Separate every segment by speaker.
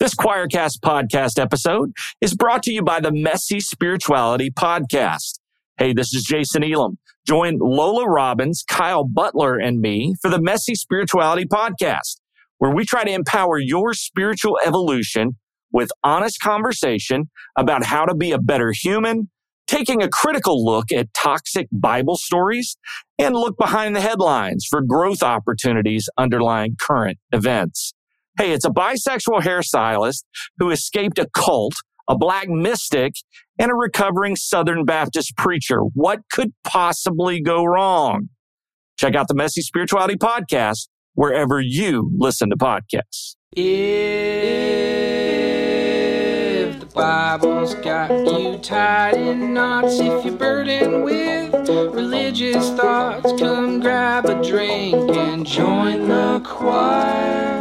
Speaker 1: This Quoircast podcast episode is brought to you by the Messy Spirituality Podcast. Hey, this is Jason Elam. Join Lola Robbins, Kyle Butler, and me for the Messy Spirituality Podcast, where we try to empower your spiritual evolution with honest conversation about how to be a better human, taking a critical look at toxic Bible stories, and look behind the headlines for growth opportunities underlying current events. Hey, it's a bisexual hairstylist who escaped a cult, a black mystic, and a recovering Southern Baptist preacher. What could possibly go wrong? Check out the Messy Spirituality Podcast wherever you listen to podcasts.
Speaker 2: If the Bible's got you tied in knots, if you're burdened with religious thoughts, come grab a drink and join the choir.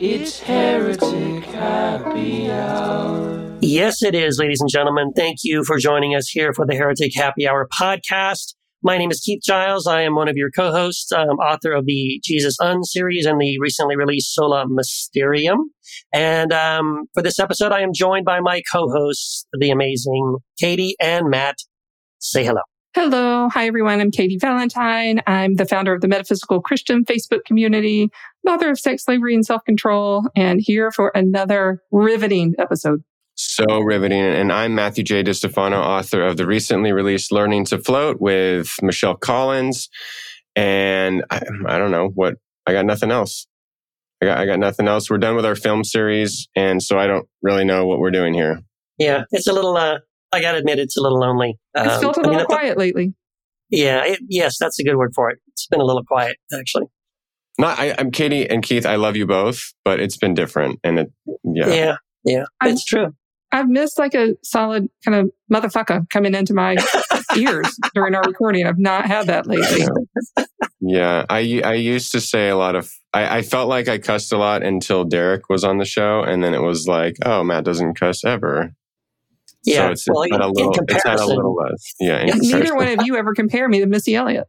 Speaker 2: It's Heretic Happy Hour.
Speaker 3: Yes, it is, ladies and gentlemen. Thank you for joining us here for the Heretic Happy Hour podcast. My name is Keith Giles. I am one of your co-hosts, um, author of the Jesus Un series and the recently released Sola Mysterium. And um, for this episode, I am joined by my co-hosts, the amazing Katie and Matt. Say hello.
Speaker 4: Hello. Hi, everyone. I'm Katie Valentine. I'm the founder of the Metaphysical Christian Facebook community, author of Sex, Slavery, and Self Control, and here for another riveting episode.
Speaker 5: So riveting. And I'm Matthew J. DiStefano, author of the recently released Learning to Float with Michelle Collins. And I, I don't know what, I got nothing else. I got, I got nothing else. We're done with our film series. And so I don't really know what we're doing here.
Speaker 3: Yeah, it's a little, uh, I gotta admit, it's a little lonely.
Speaker 4: It's
Speaker 3: Um,
Speaker 4: felt a
Speaker 3: I mean,
Speaker 4: little
Speaker 3: I thought-
Speaker 4: quiet lately.
Speaker 3: Yeah, it, yes, that's a good word for it. It's been a little quiet, actually.
Speaker 5: Not, I, I'm Katie and Keith. I love you both, but it's been different. And it, yeah.
Speaker 3: Yeah, yeah,
Speaker 4: I'm-
Speaker 3: it's true.
Speaker 4: I've missed like a solid kind of motherfucker coming into my ears during our recording. I've not had that lately.
Speaker 5: Yeah, I I used to say a lot of. I, I felt like I cussed a lot until Derek was on the show, and then it was like, oh, Matt doesn't cuss ever.
Speaker 3: Yeah,
Speaker 5: so it's,
Speaker 3: well,
Speaker 5: it's had a
Speaker 3: in
Speaker 5: little. It's had a little less. Yeah,
Speaker 4: Neither one of you ever compare me to Missy Elliott.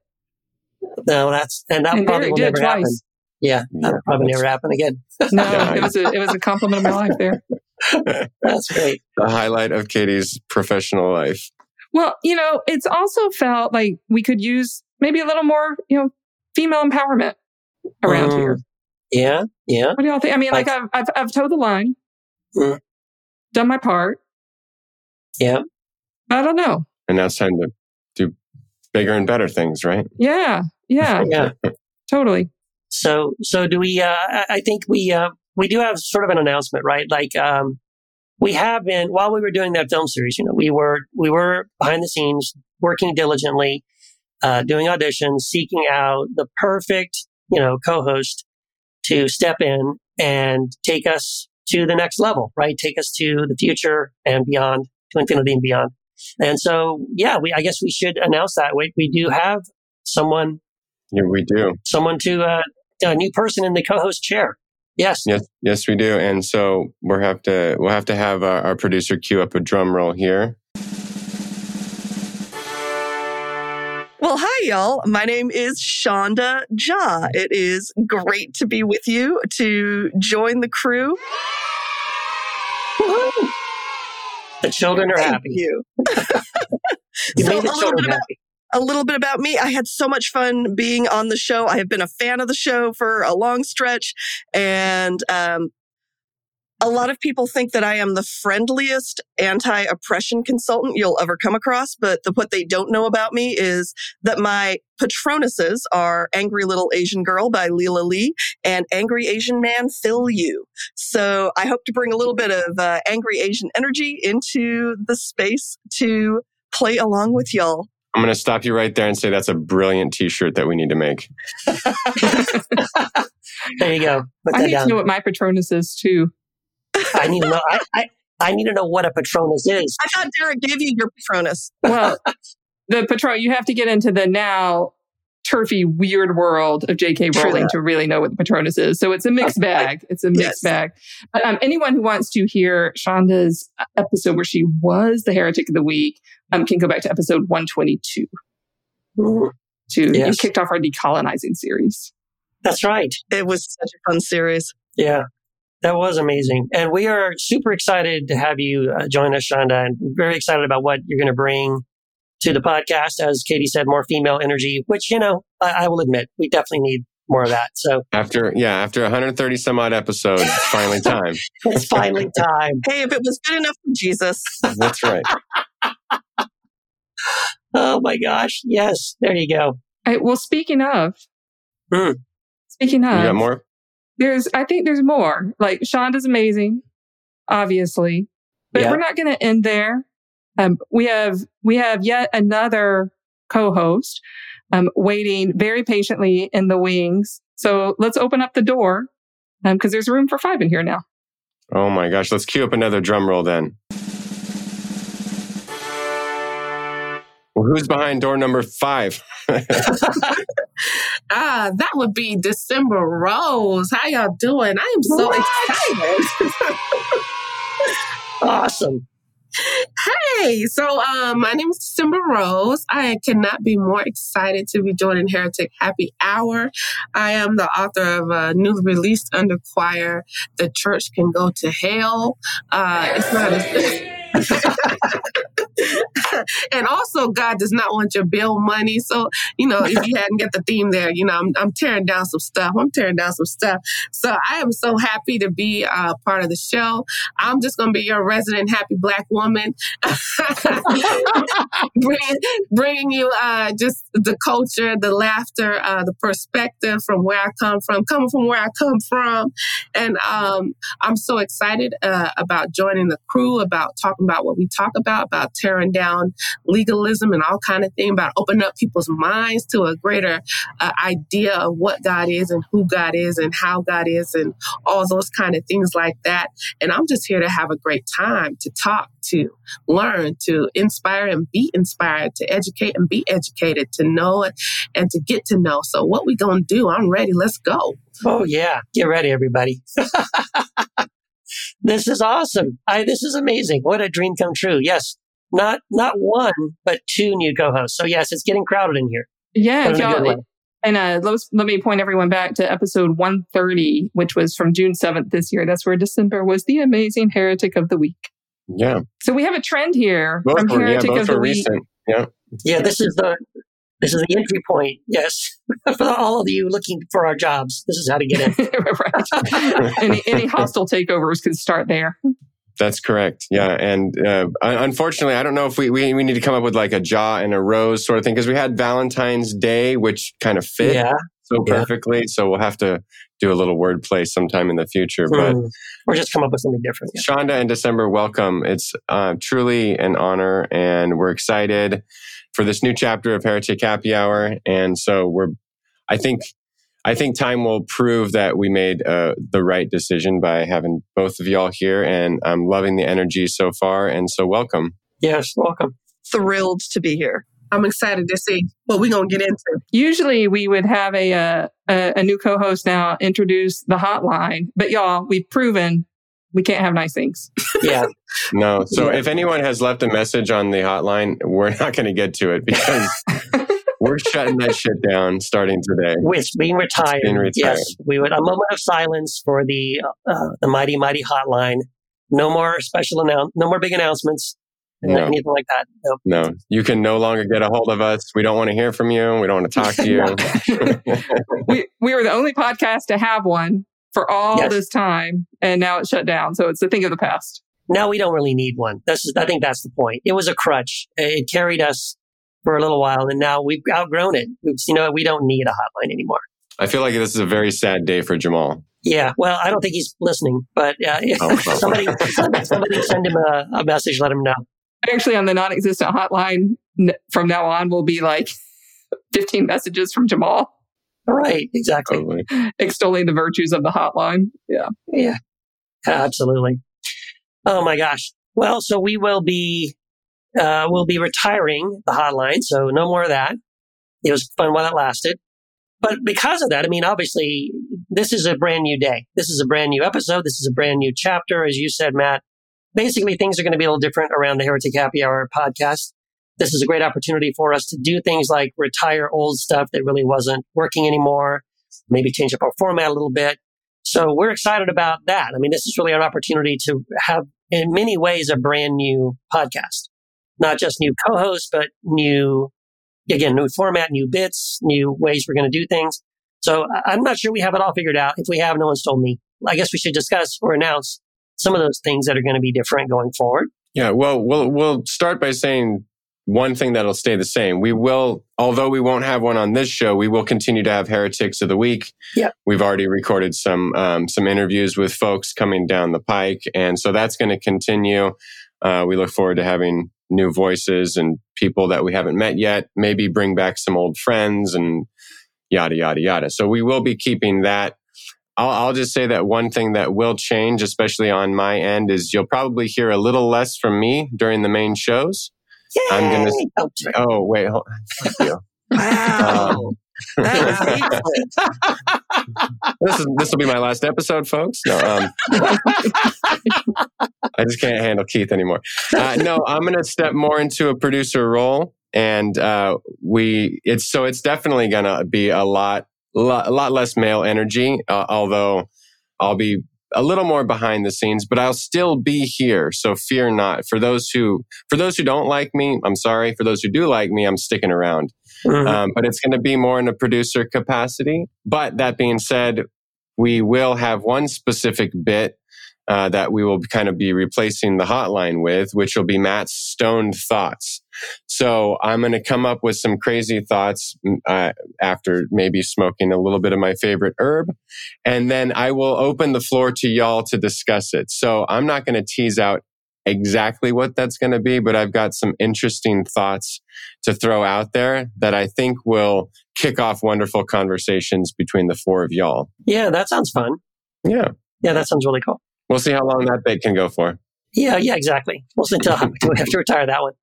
Speaker 3: No, that's and that
Speaker 4: And
Speaker 3: probably will
Speaker 4: did
Speaker 3: never
Speaker 4: twice.
Speaker 3: Yeah,
Speaker 5: Yeah,
Speaker 3: that'll probably never happen again.
Speaker 4: No, it was a it was a compliment of my life there.
Speaker 3: That's great.
Speaker 5: the highlight of Katie's professional life.
Speaker 4: Well, you know, it's also felt like we could use maybe a little more, you know, female empowerment around
Speaker 3: Mm.
Speaker 4: here.
Speaker 3: Yeah, yeah.
Speaker 4: What do y'all think? I mean, like,
Speaker 3: Like-
Speaker 4: I've, I've I've towed the line,
Speaker 3: Mm.
Speaker 4: done my part.
Speaker 3: Yeah.
Speaker 4: I don't know.
Speaker 5: And now it's time to do bigger and better things, right?
Speaker 4: Yeah, yeah,
Speaker 3: Yeah.
Speaker 4: totally.
Speaker 3: So, so do we? Uh, I I think we uh, we do have sort of an announcement, right? Like, um, we have been while we were doing that film series. You know, we were we were behind the scenes working diligently, uh, doing auditions, seeking out the perfect you know co-host to step in and take us to the next level, right? Take us to the future and beyond, to infinity and beyond. And so, yeah, we I guess we should announce that. We we do have someone
Speaker 5: Yeah, we do.
Speaker 3: someone to uh, a new person in the co-host chair. Yes.
Speaker 5: Yes, yes, we do. And so we'll have to we'll have to have our, our producer cue up a drum roll here.
Speaker 6: Well, hi, y'all. My name is Sandhya Jha. It is great to be with you to join the crew.
Speaker 3: Woo-hoo. The children are
Speaker 6: Thank
Speaker 3: happy.
Speaker 6: you.
Speaker 3: You
Speaker 6: So a little bit about a little bit about me. I had so much fun being on the show. I have been a fan of the show for a long stretch, and um, a lot of people think that I am the friendliest anti-oppression consultant you'll ever come across. But the, what they don't know about me is that my patronuses are "Angry Little Asian Girl" by Lela Lee and "Angry Asian Man Phil Yu." So I hope to bring a little bit of uh, angry Asian energy into the space to play along with y'all.
Speaker 5: I'm going to stop you right there and say that's a brilliant T-shirt that we need to make.
Speaker 3: There you go. Put
Speaker 4: I
Speaker 3: that
Speaker 4: need to know what my Patronus is too.
Speaker 3: I need to know. I, I, I need to know what a Patronus is.
Speaker 6: I thought Derek gave you your Patronus.
Speaker 4: Well, the Patron, you have to get into the now turfy, weird world of J.K. Rowling to really know what the Patronus is. So it's a mixed bag. It's a mixed
Speaker 6: Yes.
Speaker 4: bag. But um, anyone who wants to hear Sandhya's episode where she was the heretic of the week um, can go back to episode 122.
Speaker 3: Mhm.
Speaker 4: To you kicked off our decolonizing series.
Speaker 3: That's right.
Speaker 6: It was such a fun series.
Speaker 3: Yeah. That was amazing. And we are super excited to have you uh, join us, Sandhya, and very excited about what you're going to bring to the podcast. As Katie said, more female energy, which, you know, I, I will admit, we definitely need more of that. So
Speaker 5: After yeah, after 130 some odd episodes, it's finally time.
Speaker 3: it's finally time.
Speaker 6: Hey, if it was good enough for Jesus.
Speaker 5: That's right.
Speaker 3: Oh my gosh. Yes. There you go.
Speaker 4: I, well, speaking of,
Speaker 3: Hmm.
Speaker 4: speaking
Speaker 5: You
Speaker 4: of,
Speaker 5: got more?
Speaker 4: There's, I think there's more. Like Sandhya's amazing, obviously, but
Speaker 3: Yeah.
Speaker 4: we're not going to end there. Um, we have, we have yet another co-host, um, waiting very patiently in the wings. So let's open up the door. Um, cause there's room for five in here now.
Speaker 5: Oh my gosh, let's cue up another drum roll then. Who's behind door number five?
Speaker 7: Ah, that would be Desimber Rose. How y'all doing? I am so excited.
Speaker 3: Awesome.
Speaker 7: hey, so um, my name is Desimber Rose. I cannot be more excited to be joining Heretic Happy Hour. I am the author of a newly released under Quoir, The Church Can Go to Hell. Uh, it's not as and also God does not want your bill money. So, you know, if you hadn't get the theme there, you know, I'm, I'm tearing down some stuff. I'm tearing down some stuff. So I am so happy to be uh, part of the show. I'm just going to be your resident happy black woman, bringing, bringing you uh, just the culture, the laughter, uh, the perspective from where I come from, coming from where I come from. And um, I'm so excited uh, about joining the crew, about talking about what we talk about, about tearing down legalism and all kind of thing, about opening up people's minds to a greater uh, idea of what God is and who God is and how God is and all those kind of things like that. And I'm just here to have a great time, to talk, to learn, to inspire and be inspired, to educate and be educated, to know it and to get to know. So what we gonna do? I'm ready. Let's go.
Speaker 3: Oh yeah. Get ready, everybody. this is awesome. I, this is amazing. What a dream come true. Yes. Not, not one, but two new co-hosts. So yes, it's getting crowded in here.
Speaker 4: Yeah.
Speaker 3: But
Speaker 4: if
Speaker 3: in a good
Speaker 4: y'all-
Speaker 3: way.
Speaker 4: And uh, let, us, let me point everyone back to episode 130, which was from June 7th this year. That's where Desimber was the amazing heretic of the week.
Speaker 5: Yeah,
Speaker 4: So we have a trend here
Speaker 5: both
Speaker 4: from
Speaker 5: were, yeah,
Speaker 4: heretic
Speaker 5: both
Speaker 4: of the
Speaker 5: were
Speaker 4: week.
Speaker 5: recent. Yeah,
Speaker 3: Yeah. This is the, this is the entry point. Yes. For all of you looking for our jobs, this is how to get in.
Speaker 4: any, any hostile takeovers can start there.
Speaker 5: that's correct. Yeah, and uh, unfortunately, I don't know if we, we we need to come up with like a jaw and a rose sort of thing because we had Valentine's Day, which kind of fit
Speaker 3: Yeah.
Speaker 5: so
Speaker 3: Yeah.
Speaker 5: perfectly. So we'll have to do a little wordplay sometime in the future. But
Speaker 3: Hmm. Or just come up with something different. Yeah.
Speaker 5: Sandhya and Desimber, welcome. It's uh, truly an honor, and we're excited for this new chapter of Heretic Happy Hour. And so we're, I think, I think time will prove that we made uh, the right decision by having both of y'all here, and I'm loving the energy so far. And so, welcome.
Speaker 3: Yes. Welcome.
Speaker 6: Thrilled to be here.
Speaker 7: I'm excited to see what we're gonna get into.
Speaker 4: Usually we would have a, uh, a, a new co-host now introduce the hotline, but y'all, we've proven we can't have nice things.
Speaker 3: Yeah.
Speaker 5: No, so
Speaker 3: Yeah.
Speaker 5: if anyone has left a message on the hotline, we're not going to get to it because we're shutting that shit down starting today.
Speaker 3: Which being retired,
Speaker 5: being retired.
Speaker 3: yes, we would a moment of silence for the uh, the mighty mighty hotline. No more special announce, no more big announcements,
Speaker 5: No.
Speaker 3: anything like that. No.
Speaker 5: No, you can no longer get a hold of us. We don't want to hear from you. We don't want to talk to you.
Speaker 4: we, we were the only podcast to have one for all
Speaker 3: Yes.
Speaker 4: this time and now it's shut down. So it's a thing of the past.
Speaker 3: Now we don't really need one. This is, I think that's the point. It was a crutch. It carried us for a little while, and now we've outgrown it. We've, you know, we don't need a hotline anymore.
Speaker 5: I feel like this is a very sad day for Jamal.
Speaker 3: Yeah, well, I don't think he's listening, but uh,
Speaker 5: Oh,
Speaker 3: somebody, somebody send him a, a message, let him know.
Speaker 4: Actually, on the non-existent hotline from now on will be like 15 messages from Jamal
Speaker 3: All right, exactly.
Speaker 5: Totally.
Speaker 4: extolling the virtues of the hotline. Yeah.
Speaker 3: Yeah, absolutely. Oh my gosh. Well, so we will be, uh, we'll be retiring the hotline. So no more of that. It was fun while it lasted. But because of that, I mean, obviously, this is a brand new day. This is a brand new episode. This is a brand new chapter. As you said, Matt, basically things are going to be a little different around the Heretic Happy Hour podcast. This is a great opportunity for us to do things like retire old stuff that really wasn't working anymore, maybe change up our format a little bit. So we're excited about that. I mean, this is really an opportunity to have, in many ways, a brand new podcast. Not just new co-hosts, but new, again, new format, new bits, new ways we're going to do things. So I'm not sure we have it all figured out. If we have, no one's told me. I guess we should discuss or announce some of those things that are going to be different going forward.
Speaker 5: Yeah, well, we'll we'll start by saying one thing that'll stay the same. We will, although we won't have one on this show, we will continue to have Heretics of the Week.
Speaker 3: Yep.
Speaker 5: We've already recorded some um, some interviews with folks coming down the pike, and so that's going to continue. Uh, we look forward to having new voices and people that we haven't met yet. Maybe bring back some old friends and yada yada yada. So we will be keeping that. I'll, I'll just say that one thing that will change, especially on my end, is you'll probably hear a little less from me during the main shows. I'm gonna-
Speaker 3: Oh,
Speaker 5: Oh wait, hold, thank you.
Speaker 6: Wow.
Speaker 5: Um,
Speaker 6: that was hateful.
Speaker 5: this is this will be my last episode, folks. No, um, I just can't handle Keith anymore. Uh, no, I'm going to step more into a producer role, and uh, we it's so it's definitely going to be a lot lot, a lot less male energy. Uh, although I'll be a little more behind the scenes, but I'll still be here. So fear not. For those who for those who don't like me, I'm sorry. For those who do like me, I'm sticking around.
Speaker 3: Mhm.
Speaker 5: Um, but it's going to be more in a producer capacity. But that being said, we will have one specific bit uh, that we will kind of be replacing the hotline with, which will be Matt's stoned thoughts. So I'm going to come up with some crazy thoughts mm, uh, after maybe smoking a little bit of my favorite herb. And then I will open the floor to y'all to discuss it. So I'm not going to tease out exactly what that's going to be, but I've got some interesting thoughts to throw out there that I think will kick off wonderful conversations between the four of y'all.
Speaker 3: yeah, that sounds fun.
Speaker 5: Yeah.
Speaker 3: Yeah, that sounds really cool.
Speaker 5: We'll see how long that bit can go for.
Speaker 3: Yeah, yeah, exactly. We'll see until we have to retire that one.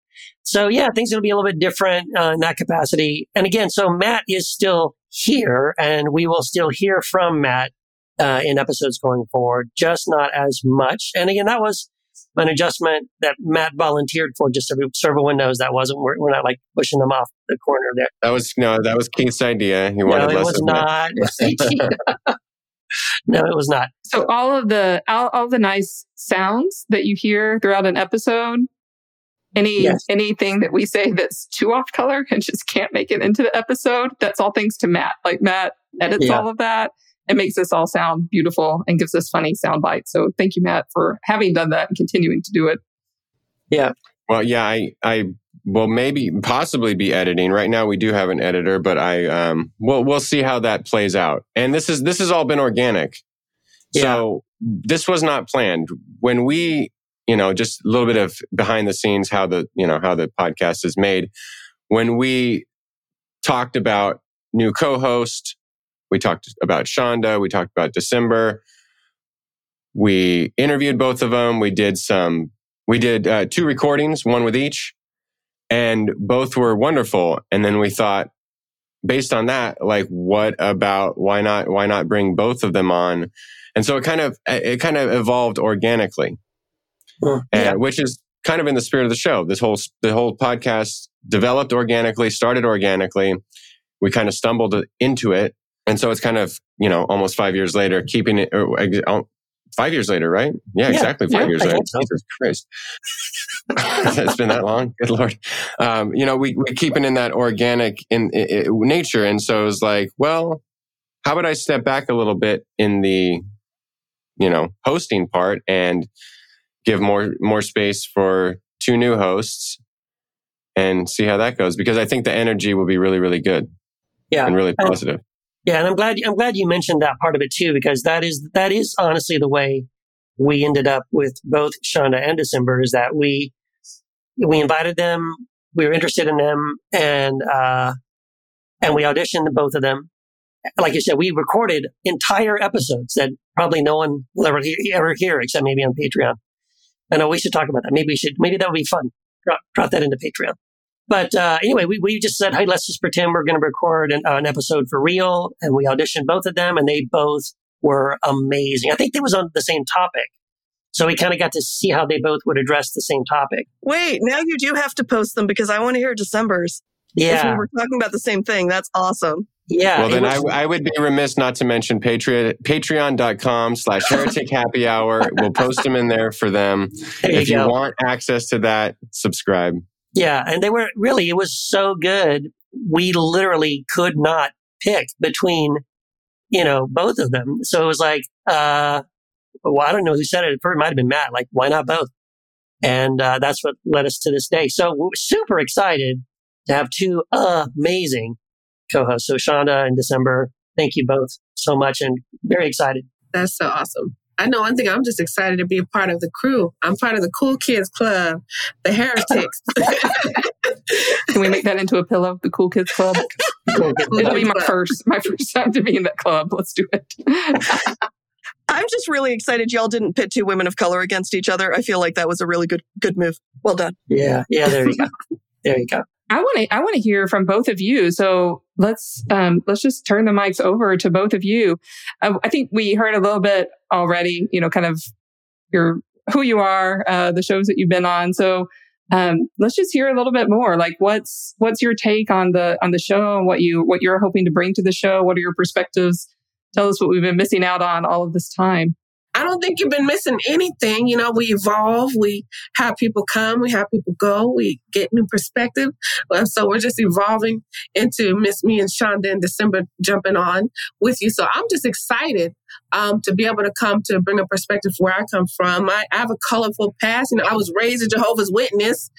Speaker 3: So yeah, things are going to be a little bit different uh, in that capacity. And again, so Matt is still here, and we will still hear from Matt uh, in episodes going forward, just not as much. And again, that was an adjustment that Matt volunteered for. Just so so everyone knows that wasn't we're, we're not like pushing them off the corner there.
Speaker 5: That was no, that was Keith's idea. He
Speaker 3: No,
Speaker 5: wanted
Speaker 3: it
Speaker 5: less
Speaker 3: was not. no, it was not.
Speaker 4: So all of the all, all the nice sounds that you hear throughout an episode, any
Speaker 3: Yes.
Speaker 4: anything that we say that's too off color and just can't make it into the episode, that's all thanks to Matt. Like Matt edits
Speaker 3: Yeah.
Speaker 4: all of that and makes this all sound beautiful and gives us funny sound bites. So thank you, Matt, for having done that and continuing to do it. Yeah.
Speaker 5: Well, yeah, I, I will maybe possibly be editing. Right now, we do have an editor, but I, um, we'll, we'll see how that plays out. And this is, this has all been organic. yeah. So this was not planned. When we, you know, just a little bit of behind the scenes, how the, you know, how the podcast is made. When we talked about new co-host, we talked about Sandhya, we talked about Desimber. We interviewed both of them. We did some we did uh, two recordings, one with each, and both were wonderful. And then we thought, based on that, like, what about why not why not bring both of them on? And so it kind of it kind of evolved organically,
Speaker 3: Well,
Speaker 5: and, which is kind of in the spirit of the show. This whole the whole podcast developed organically, started organically. We kind of stumbled into it, and so it's kind of you know almost five years later, keeping it. Or, uh, Five years later, right? Yeah,
Speaker 3: Yeah,
Speaker 5: exactly. Five
Speaker 3: yeah,
Speaker 5: years
Speaker 3: I
Speaker 5: later.
Speaker 3: so.
Speaker 5: Jesus Christ. it's been that long. Good Lord. Um, you know, we, we keep it in that organic in, i i- nature. And so it was like, well, how about I step back a little bit in the, you know, hosting part and give more, more space for two new hosts and see how that goes? Because I think the energy will be really, really good
Speaker 3: Yeah.
Speaker 5: and really
Speaker 3: And-
Speaker 5: positive.
Speaker 3: Yeah, and I'm glad I'm glad you mentioned that part of it too, because that is that is honestly the way we ended up with both Sandhya and Desimber is that we we invited them, we were interested in them, and uh, and we auditioned both of them. Like you said, we recorded entire episodes that probably no one will ever hear, ever hear except maybe on Patreon. I know we should talk about that. Maybe we should. Maybe that would be fun. Drop, drop that into Patreon. But uh, anyway, we, we just said, hey, let's just pretend we're going to record an, uh, an episode for real. And we auditioned both of them, and they both were amazing. I think they was on the same topic. So we kind of got to see how they both would address the same topic.
Speaker 6: Wait, now you do have to post them because I want to hear Desimber's. If we
Speaker 3: Yeah.
Speaker 6: were talking about the same thing, that's awesome.
Speaker 3: Yeah.
Speaker 5: Well, then I,
Speaker 3: was-
Speaker 5: I would be remiss not to mention Patreon, patreon.com slash heretic happy hour. We'll post them in there for them.
Speaker 3: there
Speaker 5: if you
Speaker 3: go.
Speaker 5: want access to that, subscribe.
Speaker 3: Yeah, and they were really, it was so good. We literally could not pick between, you know, both of them. So it was like, uh, well, I don't know who said it. It might have been Matt. Like, why not both? And uh, that's what led us to this day. So we're super excited to have two amazing co-hosts. So Sandhya and Desimber, thank you both so much, and very excited.
Speaker 7: That's so awesome. I know one thing. I'm just excited to be a part of the crew. I'm part of the Cool Kids Club, the Heretics.
Speaker 4: Can we make that into a pillow? The Cool Kids Club. It'll be my first, my first time to be in that club. Let's do it.
Speaker 6: I'm just really excited y'all didn't pit two women of color against each other. I feel like that was a really good good move. Well done.
Speaker 3: Yeah, yeah. There you go. There you go.
Speaker 4: I want to I want to hear from both of you. So let's um, let's just turn the mics over to both of you. I, I think we heard a little bit already. You know, kind of your who you are, uh, the shows that you've been on. So um, let's just hear a little bit more. Like, what's what's your take on the on the show and what you what you're hoping to bring to the show? What are your perspectives? Tell us what we've been missing out on all of this time.
Speaker 7: I don't think you've been missing anything. You know, we evolve, we have people come, we have people go, we get new perspective. Uh, So we're just evolving into Miss Me and Sandhya in Desimber jumping on with you. So I'm just excited um, to be able to come to bring a perspective where I come from. I, I have a colorful past. You know, I was raised a Jehovah's Witness,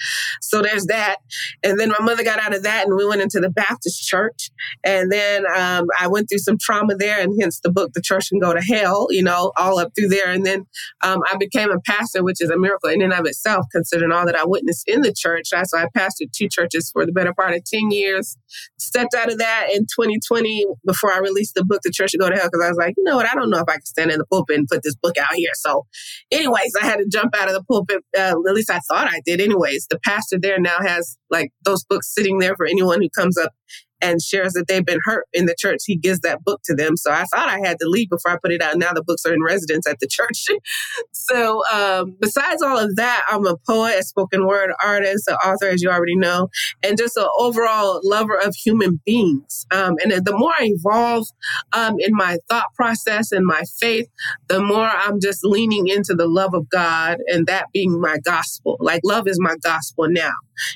Speaker 7: so there's that. And then my mother got out of that, and we went into the Baptist church. And then um, I went through some trauma there, and hence the book, The Church Can Go to Hell, you know, all up through there. And then um, I became a pastor, which is a miracle in and of itself, considering all that I witnessed in the church. I- So I pastored two churches for the better part of 10 years. Stepped out of that in 2020 before I released the book, The Church Can Go to Hell, because I was like, you know what? I don't know if I can stand in the pulpit and put this book out here. So, anyways, I had to jump out of the pulpit. Uh, at least I thought I did. Anyways, the pastor there now has like those books sitting there for anyone who comes up and shares that they've been hurt in the church. He gives that book to them. So I thought I had to leave before I put it out. Now the books are in residence at the church. so um, besides all of that, I'm a poet, a spoken word artist, an author, as you already know, and just an overall lover of human beings. Um, and the more I evolve um, in my thought process and my faith, the more I'm just leaning into the love of God and that being my gospel. Like love is my gospel now.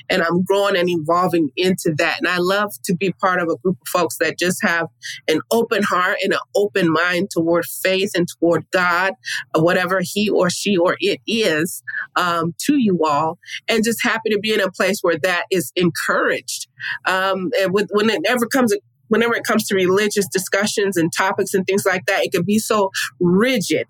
Speaker 7: And I'm growing and evolving into that. And I love to be part of a group of folks that just have an open heart and an open mind toward faith and toward God, whatever he or she or it is um, to you all. And just happy to be in a place where that is encouraged. Um, and with, when it ever comes whenever it comes to religious discussions and topics and things like that, it can be so rigid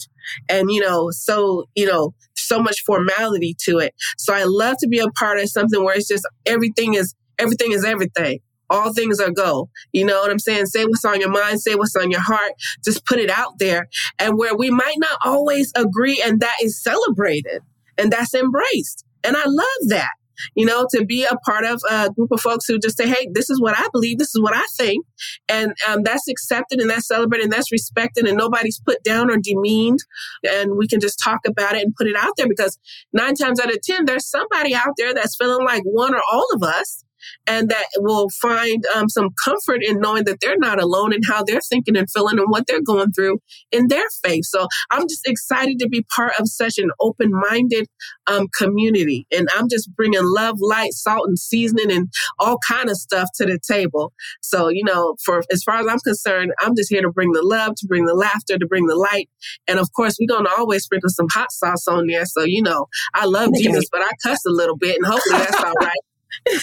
Speaker 7: and, you know, so, you know, so much formality to it. So I love to be a part of something where it's just everything is, everything is everything. All things are go. You know what I'm saying? Say what's on your mind, say what's on your heart, just put it out there. And where we might not always agree, and that is celebrated and that's embraced. And I love that you know, to be a part of a group of folks who just say, hey, this is what I believe, this is what I think. And um, that's accepted and that's celebrated and that's respected and nobody's put down or demeaned. And we can just talk about it and put it out there because nine times out of 10, there's somebody out there that's feeling like one or all of us. And that will find um, some comfort in knowing that they're not alone in how they're thinking and feeling and what they're going through in their faith. So I'm just excited to be part of such an open minded um, community. And I'm just bringing love, light, salt, and seasoning and all kind of stuff to the table. So, you know, for as far as I'm concerned, I'm just here to bring the love, to bring the laughter, to bring the light. And of course, we're going to always sprinkle some hot sauce on there. So, you know, I love Jesus, but I cuss a little bit and hopefully that's all right.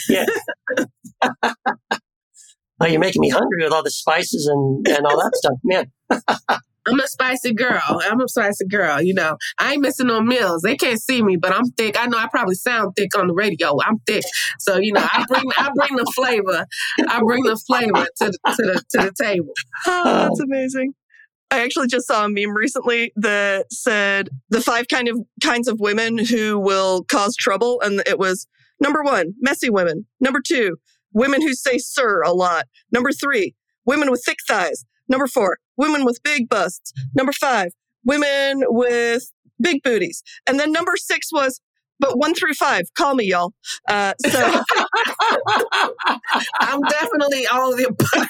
Speaker 3: Yeah. oh, you're making me hungry with all the spices and, and all that stuff, man.
Speaker 7: I'm a spicy girl. I'm a spicy girl. You know, I ain't missing no meals. They can't see me, but I'm thick. I know I probably sound thick on the radio. I'm thick, so you know, I bring I bring the flavor. I bring the flavor to the, to the to the table.
Speaker 6: Oh, that's oh. amazing. I actually just saw a meme recently that said the five kind of kinds of women who will cause trouble, and it was number one, messy women. Number two, women who say "sir" a lot. Number three, women with thick thighs. Number four, women with big busts. Number five, women with big booties. And then number six was but one through five, call me, y'all. Uh, so
Speaker 7: I'm definitely all of the above.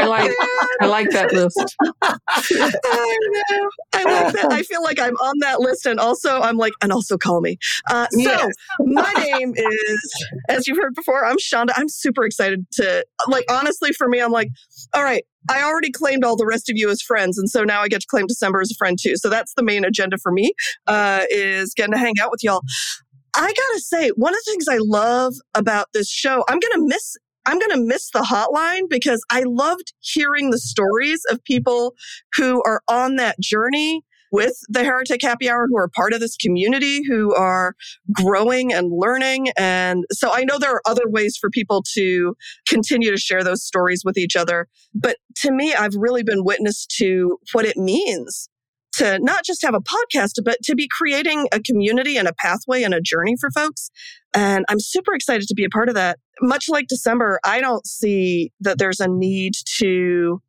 Speaker 4: I like I like that list.
Speaker 6: I know. I like that. I feel like I'm on that list, and also I'm like, and also call me. Uh, so
Speaker 7: Yes.
Speaker 6: my name is, as you've heard before, I'm Sandhya. I'm super excited to, like, honestly, for me, I'm like, all right. I already claimed all the rest of you as friends, and so now I get to claim Desimber as a friend too. So that's the main agenda for me, uh, is getting to hang out with y'all. I gotta say, one of the things I love about this show, I'm gonna miss I'm going to miss the hotline because I loved hearing the stories of people who are on that journey with the Heretic Happy Hour, who are part of this community, who are growing and learning. And so I know there are other ways for people to continue to share those stories with each other. But to me, I've really been witness to what it means to not just have a podcast, but to be creating a community and a pathway and a journey for folks. And I'm super excited to be a part of that. Much like Desimber, I don't see that there's a need to,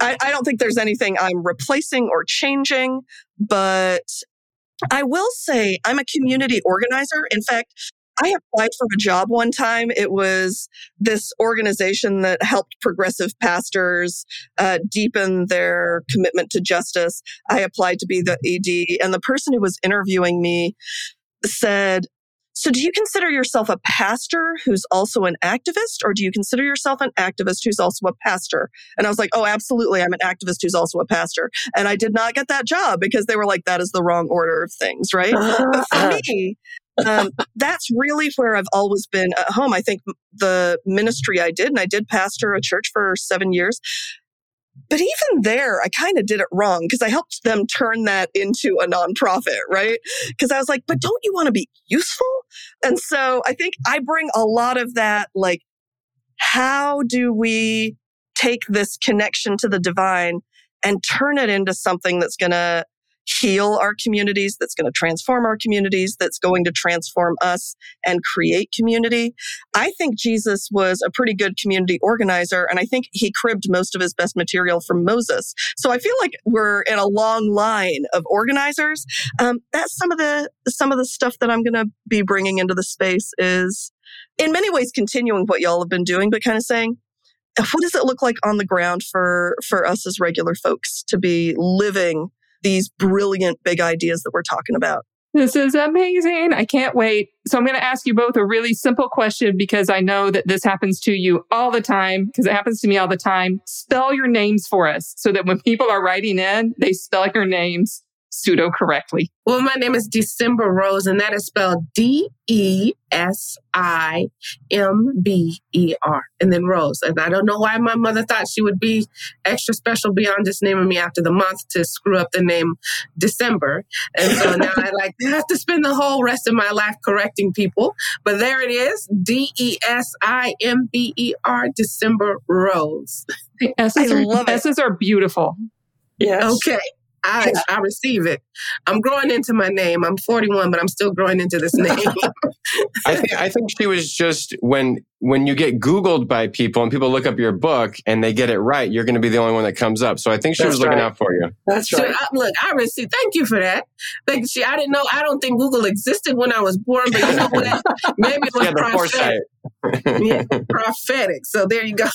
Speaker 6: I, I don't think there's anything I'm replacing or changing, but I will say I'm a community organizer. In fact, I applied for a job one time. It was this organization that helped progressive pastors uh, deepen their commitment to justice. I applied to be the ED, and the person who was interviewing me said, so, do you consider yourself a pastor who's also an activist, or do you consider yourself an activist who's also a pastor? And I was like, oh, absolutely. I'm an activist who's also a pastor. And I did not get that job because they were like, that is the wrong order of things, right? But for me, um, that's really where I've always been at home. I think the ministry I did, and I did pastor a church for seven years. But even there, I kind of did it wrong because I helped them turn that into a nonprofit, right? Because I was like, but don't you want to be useful? And so I think I bring a lot of that, like, how do we take this connection to the divine and turn it into something that's going to heal our communities, that's going to transform our communities, that's going to transform us and create community. I think Jesus was a pretty good community organizer, and I think he cribbed most of his best material from Moses. So I feel like we're in a long line of organizers. Um, that's some of the some of the stuff that I'm going to be bringing into the space is, in many ways, continuing what y'all have been doing, but kind of saying. What does it look like on the ground for for us as regular folks to be living these brilliant big ideas that we're talking about.
Speaker 4: This is amazing. I can't wait. So I'm going to ask you both a really simple question because I know that this happens to you all the time because it happens to me all the time. Spell your names for us so that when people are writing in, they spell your names pseudo correctly.
Speaker 7: Well, my name is Desimber Rose, and that is spelled D E S I M B E R, and then Rose. And I don't know why my mother thought she would be extra special beyond just naming me after the month to screw up the name December. And so now I like have to spend the whole rest of my life correcting people. But there it is D E S I M B E R, Desimber Rose.
Speaker 4: The S's,
Speaker 6: I
Speaker 4: are,
Speaker 6: love it.
Speaker 4: S's are beautiful.
Speaker 3: Yes.
Speaker 7: Okay. I, I receive it. I'm growing into my name. I'm 41, but I'm still growing into this name.
Speaker 5: I think I think she was just when when you get Googled by people and people look up your book and they get it right, you're going to be the only one that comes up. So I think she
Speaker 3: That's
Speaker 5: was looking out for you.
Speaker 3: That's
Speaker 7: So
Speaker 3: right.
Speaker 7: I, look, I receive. Thank you for that. Thank you. I didn't know. I don't think Google existed when I was born, but you know what? Maybe it was
Speaker 5: Yeah,
Speaker 7: prophetic. Yeah, prophetic. So there you go.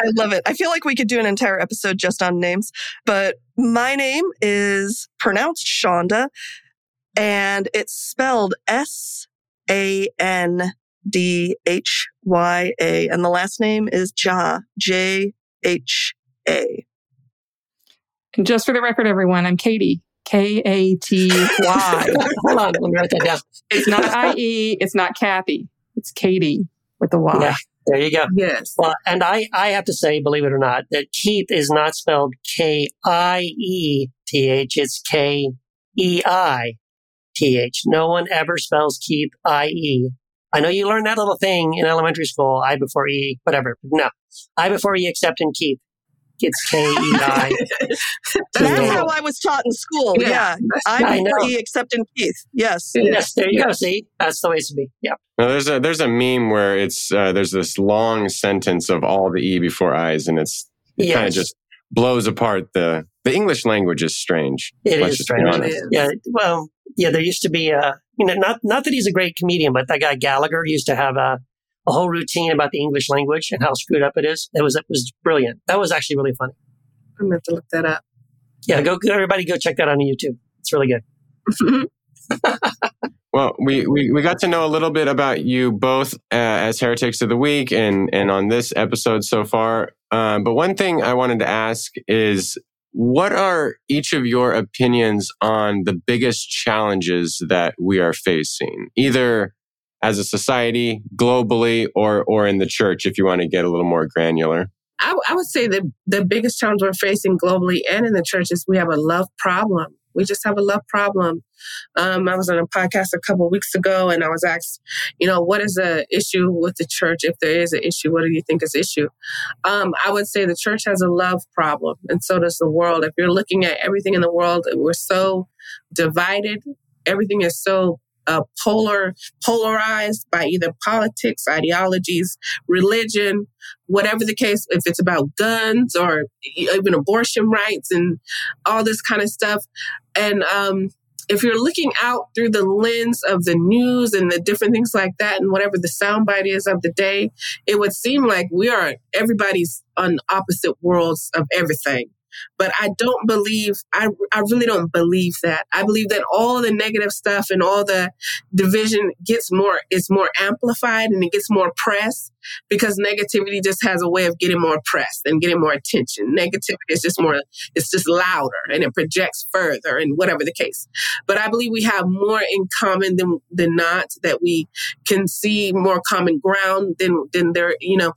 Speaker 6: I love it. I feel like we could do an entire episode just on names, but my name is pronounced Sandhya and it's spelled S A N D H Y A and the last name is Jha, J H A.
Speaker 4: And just for the record, everyone, I'm Katie. K A T Y.
Speaker 3: Hold on, let me write that down.
Speaker 4: It's not I E. It's not Kathy. It's Katie with the Y.
Speaker 3: Yeah. There you go.
Speaker 7: Yes.
Speaker 3: Well, and I, I have to say, believe it or not, that Keith is not spelled K I E T H. It's K E I T H. No one ever spells Keith I E. I know you learned that little thing in elementary school, I before E, whatever. No, I before E except in Keith. It's K E I.
Speaker 6: That's
Speaker 3: Yeah.
Speaker 6: how I was taught in school.
Speaker 7: Yeah.
Speaker 6: Yeah.
Speaker 3: I
Speaker 6: I'm
Speaker 3: know.
Speaker 6: free except in Keith. Yes.
Speaker 3: Yes, there you go. See, that's the way it should be. Yeah.
Speaker 5: No, there's a there's a meme where it's uh, there's this long sentence of all the e before i's, and it's kind of just blows apart the the English language is strange.
Speaker 3: It
Speaker 5: Let's
Speaker 3: is
Speaker 5: just be
Speaker 3: strange.
Speaker 5: honest.
Speaker 3: Yeah. Well, yeah, there used to be, a you know, not, not that he's a great comedian, but that guy Gallagher used to have a, a whole routine about the English language and how screwed up it is. It was, it was brilliant. That was actually really funny.
Speaker 7: I'm gonna have to look that up.
Speaker 3: Yeah. Go, everybody go check that on YouTube. It's really good.
Speaker 5: Well, we, we, we got to know a little bit about you both uh, as Heretics of the Week and, and on this episode so far. Um, but one thing I wanted to ask is what are each of your opinions on the biggest challenges that we are facing, either as a society, globally, or, or in the church, if you want to get a little more granular?
Speaker 7: I, I would say that the biggest challenge we're facing globally and in the church is we have a love problem. We just have a love problem. Um, I was on a podcast a couple weeks ago and I was asked, you know, what is the issue with the church? If there is an issue, what do you think is issue? Um, I would say the church has a love problem and so does the world. If you're looking at everything in the world, we're so divided. Everything is so uh, polar, polarized by either politics, ideologies, religion, whatever the case, if it's about guns or even abortion rights and all this kind of stuff. And um, if you're looking out through the lens of the news and the different things like that, and whatever the soundbite is of the day, it would seem like we are everybody's on opposite worlds of everything. But I don't believe, I, I really don't believe that. I believe that all the negative stuff and all the division gets more, is more amplified and it gets more press because negativity just has a way of getting more press and getting more attention. Negativity is just more, it's just louder and it projects further and whatever the case. But I believe we have more in common than, than not, that we can see more common ground than, than there, you know,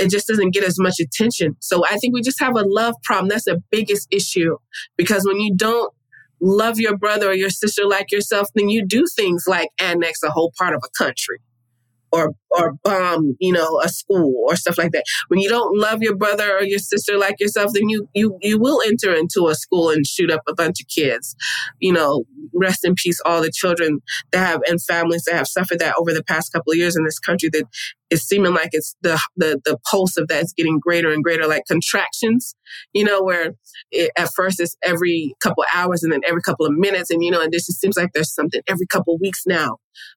Speaker 7: it just doesn't get as much attention. So I think we just have a love problem. That's the biggest issue because when you don't love your brother or your sister like yourself, then you do things like annex a whole part of a country or or bomb, you know, a school or stuff like that. When you don't love your brother or your sister like yourself, then you you you will enter into a school and shoot up a bunch of kids. You know, rest in peace all the children that have and families that have suffered that over the past couple of years in this country that is seeming like it's the the the pulse of that is getting greater and greater like contractions, you know, where it, at first it's every couple hours and then every couple of minutes and you know, and this just seems like there's something every couple of weeks now.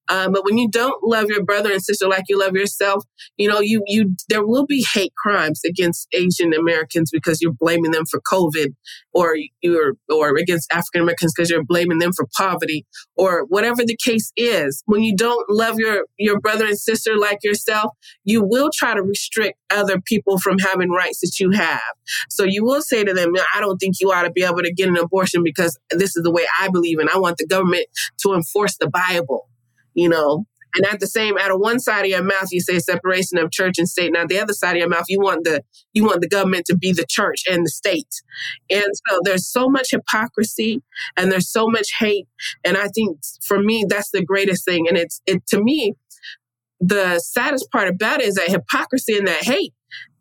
Speaker 7: Um, but when you don't love your brother and sister like you love yourself, you know, you, you, there will be hate crimes against Asian Americans because you're blaming them for COVID or you're, or against African Americans because you're blaming them for poverty or whatever the case is. When you don't love your, your brother and sister like yourself, you will try to restrict other people from having rights that you have. So you will say to them, I don't think you ought to be able to get an abortion because this is the way I believe and I want the government to enforce the Bible you know. And at the same, out of one side of your mouth, you say separation of church and state. Now, the other side of your mouth, you want the you want the government to be the church and the state. And so there's so much hypocrisy and there's so much hate. And I think for me, that's the greatest thing. And it's it to me, the saddest part about it is that hypocrisy and that hate.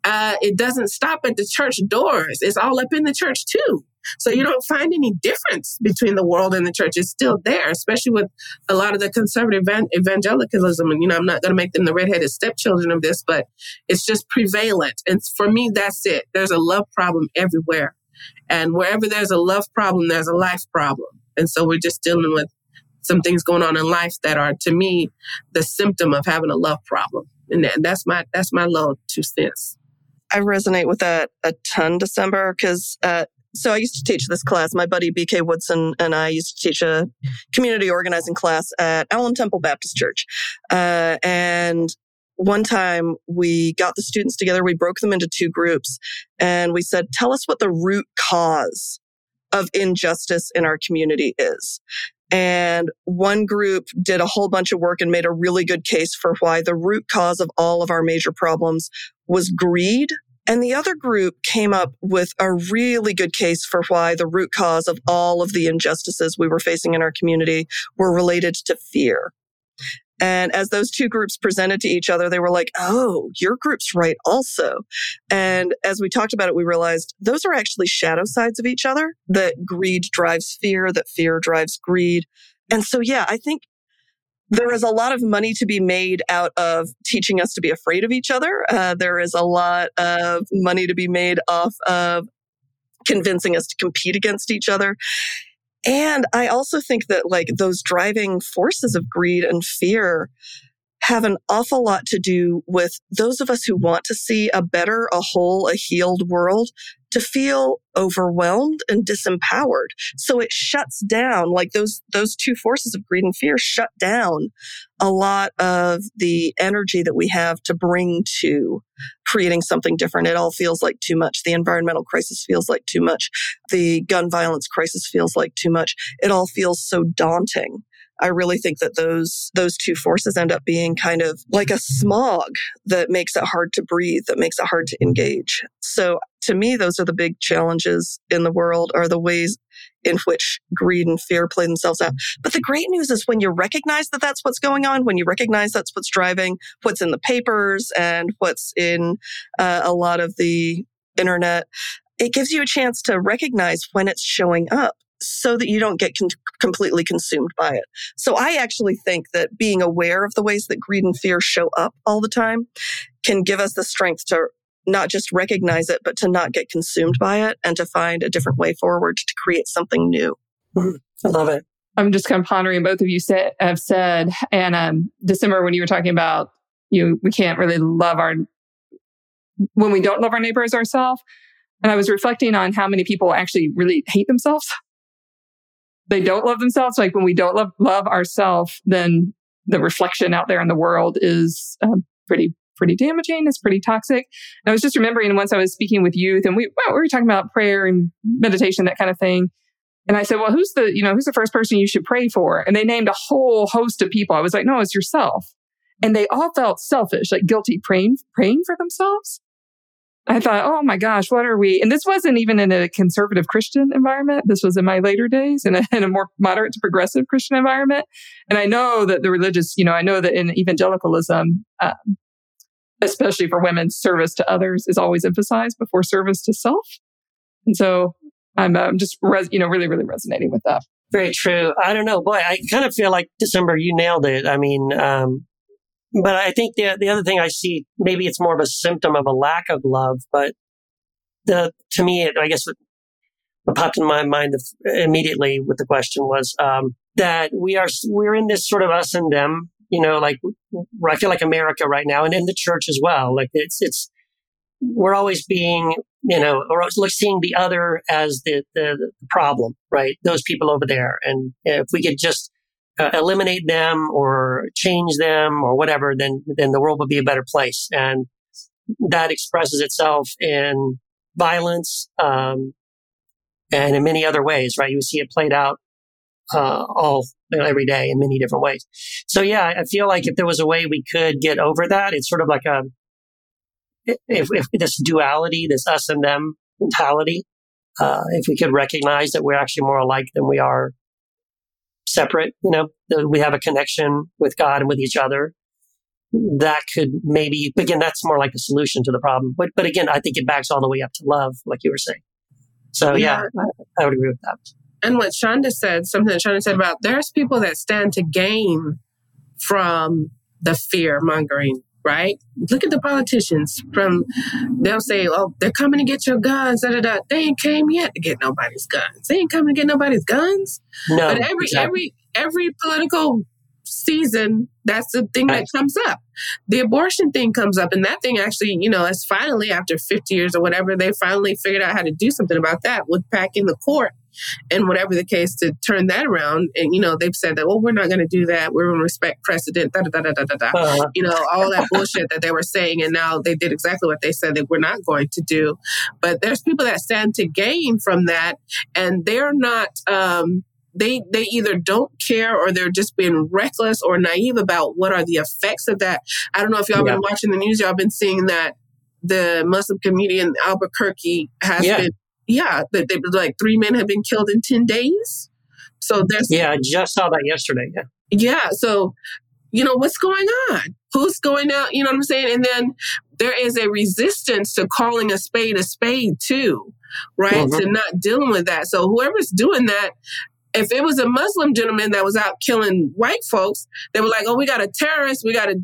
Speaker 7: Uh, it doesn't stop at the church doors. It's all up in the church too. So you don't find any difference between the world and the church. It's still there, especially with a lot of the conservative evangelicalism. And, you know, I'm not going to make them the redheaded stepchildren of this, but it's just prevalent. And for me, that's it. There's a love problem everywhere. And wherever there's a love problem, there's a life problem. And so we're just dealing with some things going on in life that are, to me, the symptom of having a love problem. And that's my, that's my low two cents.
Speaker 6: I resonate with that a ton, Desimber, because uh, so I used to teach this class. My buddy BK Woodson and I used to teach a community organizing class at Allen Temple Baptist Church. Uh, and one time we got the students together, we broke them into two groups, and we said, Tell us what the root cause of injustice in our community is. And one group did a whole bunch of work and made a really good case for why the root cause of all of our major problems was greed and the other group came up with a really good case for why the root cause of all of the injustices we were facing in our community were related to fear. And as those two groups presented to each other, they were like, Oh, your group's right also. And as we talked about it, we realized those are actually shadow sides of each other, that greed drives fear, that fear drives greed. And so, yeah, I think there is a lot of money to be made out of teaching us to be afraid of each other. Uh, there is a lot of money to be made off of convincing us to compete against each other. And I also think that like those driving forces of greed and fear have an awful lot to do with those of us who want to see a better, a whole, a healed world to feel overwhelmed and disempowered. So it shuts down like those, those two forces of greed and fear shut down a lot of the energy that we have to bring to creating something different. It all feels like too much. The environmental crisis feels like too much. The gun violence crisis feels like too much. It all feels so daunting. I really think that those those two forces end up being kind of like a smog that makes it hard to breathe, that makes it hard to engage. So to me, those are the big challenges in the world are the ways in which greed and fear play themselves out. But the great news is when you recognize that that's what's going on, when you recognize that's what's driving what's in the papers and what's in uh, a lot of the internet, it gives you a chance to recognize when it's showing up so that you don't get con- completely consumed by it. So I actually think that being aware of the ways that greed and fear show up all the time can give us the strength to not just recognize it, but to not get consumed by it and to find a different way forward to create something new.
Speaker 3: I love it.
Speaker 4: I'm just kind of pondering both of you say, have said, and um, Desimber when you were talking about you, know, we can't really love our when we don't love our neighbors ourselves. And I was reflecting on how many people actually really hate themselves they don't love themselves. Like when we don't love, love ourselves, then the reflection out there in the world is um, pretty, pretty damaging. It's pretty toxic. And I was just remembering once I was speaking with youth and we, well, we were talking about prayer and meditation, that kind of thing. And I said, well, who's the, you know, who's the first person you should pray for? And they named a whole host of people. I was like, no, it's yourself. And they all felt selfish, like guilty praying, praying for themselves. I thought, oh my gosh, what are we? And this wasn't even in a conservative Christian environment. This was in my later days in a, in a more moderate to progressive Christian environment. And I know that the religious, you know, I know that in evangelicalism, um, especially for women, service to others is always emphasized before service to self. And so I'm just, res- you know, really, really resonating with that.
Speaker 3: Very true. I don't know, boy. I kind of feel like Desimber, you nailed it. I mean, um, but I think the the other thing I see, maybe it's more of a symptom of a lack of love, but the to me, I guess what, popped in my mind immediately with the question was um, that we are we're in this sort of us and them, you know, like I feel like America right now, and in the church as well. Like it's it's we're always being, you know, or like seeing the other as the, the, the problem, right? Those people over there, and if we could just uh, eliminate them or change them or whatever, then then the world would be a better place. And that expresses itself in violence um, and in many other ways, right? You see it played out uh, all you know, every day in many different ways. So yeah, I feel like if there was a way we could get over that, it's sort of like a if, if this duality, this us and them mentality, uh, if we could recognize that we're actually more alike than we are separate, you know, we have a connection with God and with each other. That could maybe, again, that's more like a solution to the problem. But, but again, I think it backs all the way up to love, like you were saying. So yeah, yeah I, I would agree with that.
Speaker 7: And what Sandhya said, something that Sandhya said about there's people that stand to gain from the fear mongering right? Look at the politicians from, they'll say, oh, they're coming to get your guns, da da da. They ain't came yet to get nobody's guns. They ain't coming to get nobody's guns.
Speaker 3: No.
Speaker 7: But every, exactly. every, every political season, that's the thing that comes up. The abortion thing comes up, and that thing actually, you know, it's finally after 50 years or whatever, they finally figured out how to do something about that with packing the court and whatever the case to turn that around. And, you know, they've said that, well, we're not going to do that. We're going to respect precedent, da da da da da da. Uh-huh. You know, all that bullshit that they were saying. And now they did exactly what they said that we're not going to do. But there's people that stand to gain from that. And they're not, um, they they either don't care or they're just being reckless or naive about what are the effects of that. I don't know if y'all yeah. been watching the news, y'all been seeing that the Muslim comedian Albuquerque has yeah. been yeah, that they like three men have been killed in 10 days. So there's
Speaker 3: Yeah, I just saw that yesterday. Yeah.
Speaker 7: Yeah. So, you know, what's going on? Who's going out? You know what I'm saying? And then there is a resistance to calling a spade a spade too, right? Mm-hmm. To not dealing with that. So whoever's doing that, if it was a Muslim gentleman that was out killing white folks, they were like, "Oh, we got a terrorist, we got a."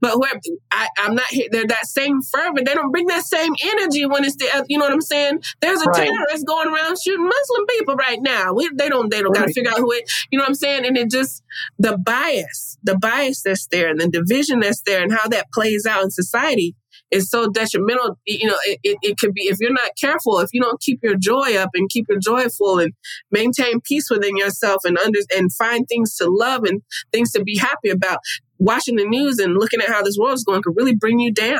Speaker 7: But whoever, I, am not. They're that same fervor. They don't bring that same energy when it's the. You know what I'm saying? There's a right. terrorist going around shooting Muslim people right now. We, they don't. They don't right. got to figure out who it. You know what I'm saying? And it just the bias, the bias that's there, and the division that's there, and how that plays out in society is so detrimental. You know, it, it, it, could be, if you're not careful, if you don't keep your joy up and keep your joy full and maintain peace within yourself and under, and find things to love and things to be happy about, watching the news and looking at how this world is going could really bring you down.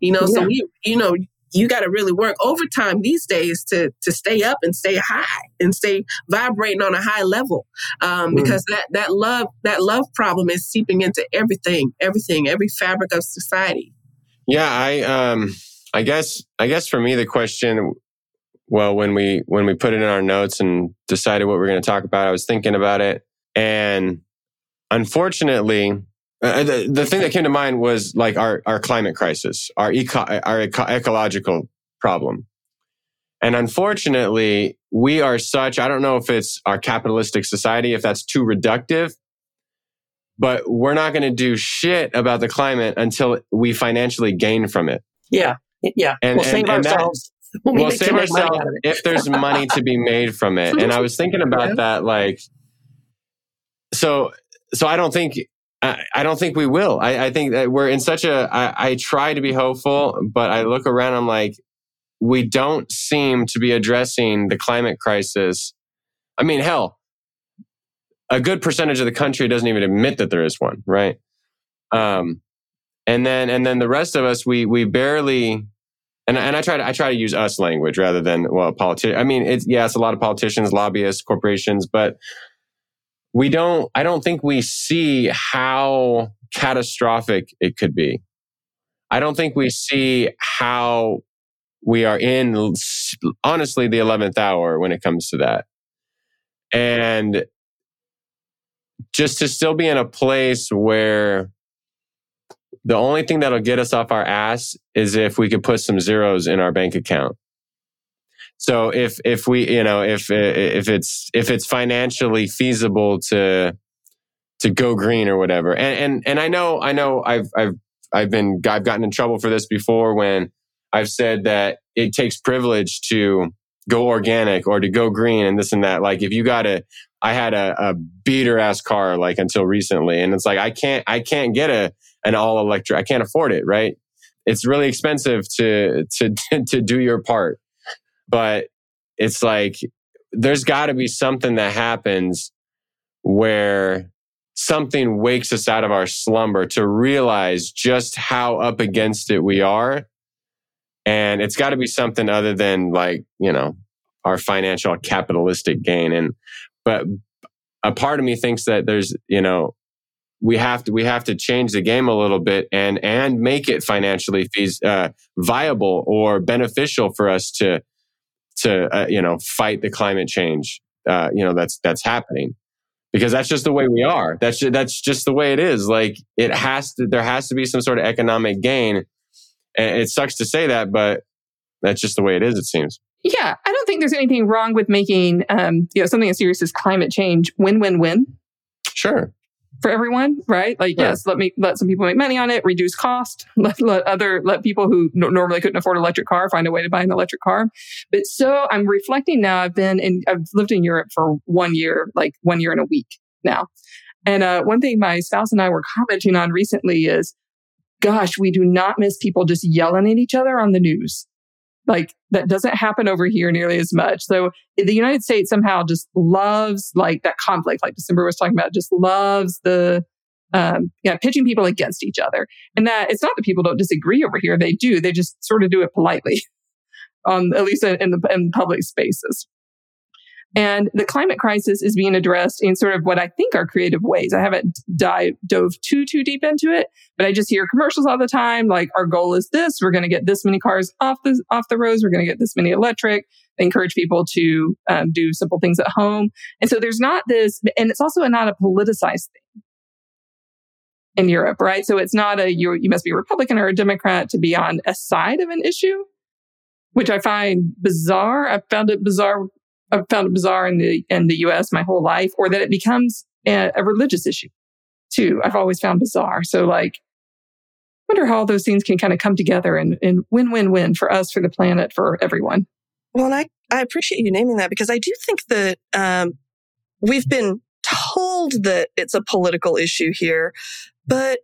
Speaker 7: You know, yeah. so we, you know, you got to really work overtime these days to to stay up and stay high and stay vibrating on a high level um, mm. because that that love that love problem is seeping into everything everything every fabric of society
Speaker 5: yeah, I um I guess I guess for me the question well when we when we put it in our notes and decided what we are going to talk about, I was thinking about it and unfortunately uh, uh, the, the thing that came to mind was like our, our climate crisis, our eco, our eco- ecological problem. And unfortunately, we are such, I don't know if it's our capitalistic society, if that's too reductive, but we're not going to do shit about the climate until we financially gain from it.
Speaker 3: Yeah. Yeah.
Speaker 5: And,
Speaker 3: we'll and, save and ourselves.
Speaker 5: That, we'll save ourselves if there's money to be made from it. And I was thinking about yeah. that, like, so, so I don't think, I, I don't think we will. I, I think that we're in such a. I, I try to be hopeful, but I look around, I'm like, we don't seem to be addressing the climate crisis. I mean, hell, a good percentage of the country doesn't even admit that there is one, right? Um, and then and then the rest of us, we we barely. And, and I try to I try to use us language rather than well politician. I mean, it's yeah, it's a lot of politicians, lobbyists, corporations, but we don't. I don't think we see how catastrophic it could be. I don't think we see how we are in honestly the 11th hour when it comes to that. And just to still be in a place where the only thing that'll get us off our ass is if we could put some zeros in our bank account. So if if we you know if if it's if it's financially feasible to to go green or whatever, and and and I know I know I've I've I've been I've gotten in trouble for this before when I've said that it takes privilege to go organic or to go green and this and that. Like if you got to I had a, a beater ass car like until recently. And it's like, I can't, I can't get a, an all electric. I can't afford it. Right. It's really expensive to, to, to do your part. But it's like, there's got to be something that happens where something wakes us out of our slumber to realize just how up against it we are. And it's got to be something other than like, you know, our financial capitalistic gain. And but a part of me thinks that there's, you know, we have to we have to change the game a little bit and and make it financially fees, uh, viable or beneficial for us to to uh, you know fight the climate change uh, you know that's that's happening. Because that's just the way we are. That's just, that's just the way it is. Like it has to there has to be some sort of economic gain. And it sucks to say that but that's just the way it is it seems
Speaker 4: yeah, I don't think there's anything wrong with making um, you know something as serious as climate change win-win-win.
Speaker 5: Sure.
Speaker 4: For everyone, right? Like, yeah. yes, let me let some people make money on it, reduce cost, let, let other let people who n- normally couldn't afford an electric car find a way to buy an electric car. But so I'm reflecting now. I've been in, I've lived in Europe for one year, like one year and a week now. And uh, one thing my spouse and I were commenting on recently is, gosh, we do not miss people just yelling at each other on the news. Like that doesn't happen over here nearly as much. So the United States somehow just loves like that conflict, like Desimber was talking about, just loves the um, yeah, pitching people against each other. And that it's not that people don't disagree over here; they do. They just sort of do it politely, on at least in the in public spaces. And the climate crisis is being addressed in sort of what I think are creative ways. I haven't dive, dove too, too deep into it, but I just hear commercials all the time. Like our goal is this. We're going to get this many cars off the, off the roads. We're going to get this many electric. They encourage people to um, do simple things at home. And so there's not this, and it's also not a politicized thing in Europe, right? So it's not a, you, you must be a Republican or a Democrat to be on a side of an issue, which I find bizarre. I found it bizarre I've found it bizarre in the in the U.S. my whole life, or that it becomes a, a religious issue too. I've always found bizarre. So like, wonder how all those things can kind of come together and, and win win win for us, for the planet, for everyone.
Speaker 6: Well, and I I appreciate you naming that because I do think that um, we've been told that it's a political issue here, but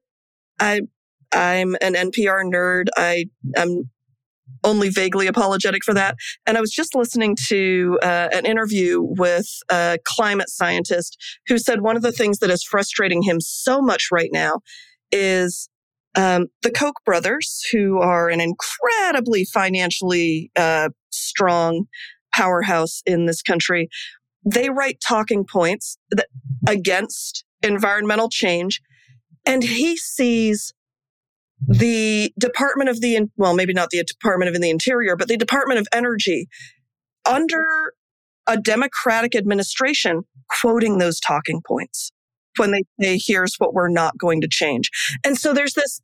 Speaker 6: I I'm an NPR nerd. I am only vaguely apologetic for that. And I was just listening to uh, an interview with a climate scientist who said one of the things that is frustrating him so much right now is um, the Koch brothers, who are an incredibly financially uh, strong powerhouse in this country, they write talking points that, against environmental change. And he sees the Department of the, well, maybe not the Department of the Interior, but the Department of Energy under a Democratic administration quoting those talking points when they say, here's what we're not going to change. And so there's this,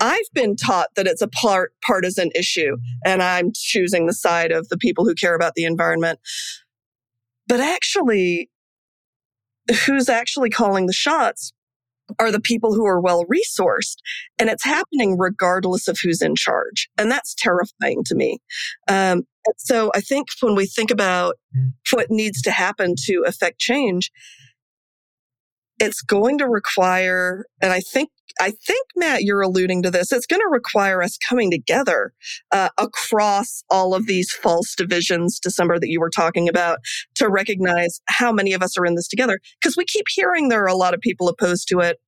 Speaker 6: I've been taught that it's a part partisan issue and I'm choosing the side of the people who care about the environment. But actually, who's actually calling the shots are the people who are well resourced. And it's happening regardless of who's in charge. And that's terrifying to me. Um, so I think when we think about what needs to happen to affect change, it's going to require, and I think I think Matt, you're alluding to this. It's going to require us coming together uh, across all of these false divisions, Desimber that you were talking about, to recognize how many of us are in this together. Because we keep hearing there are a lot of people opposed to it.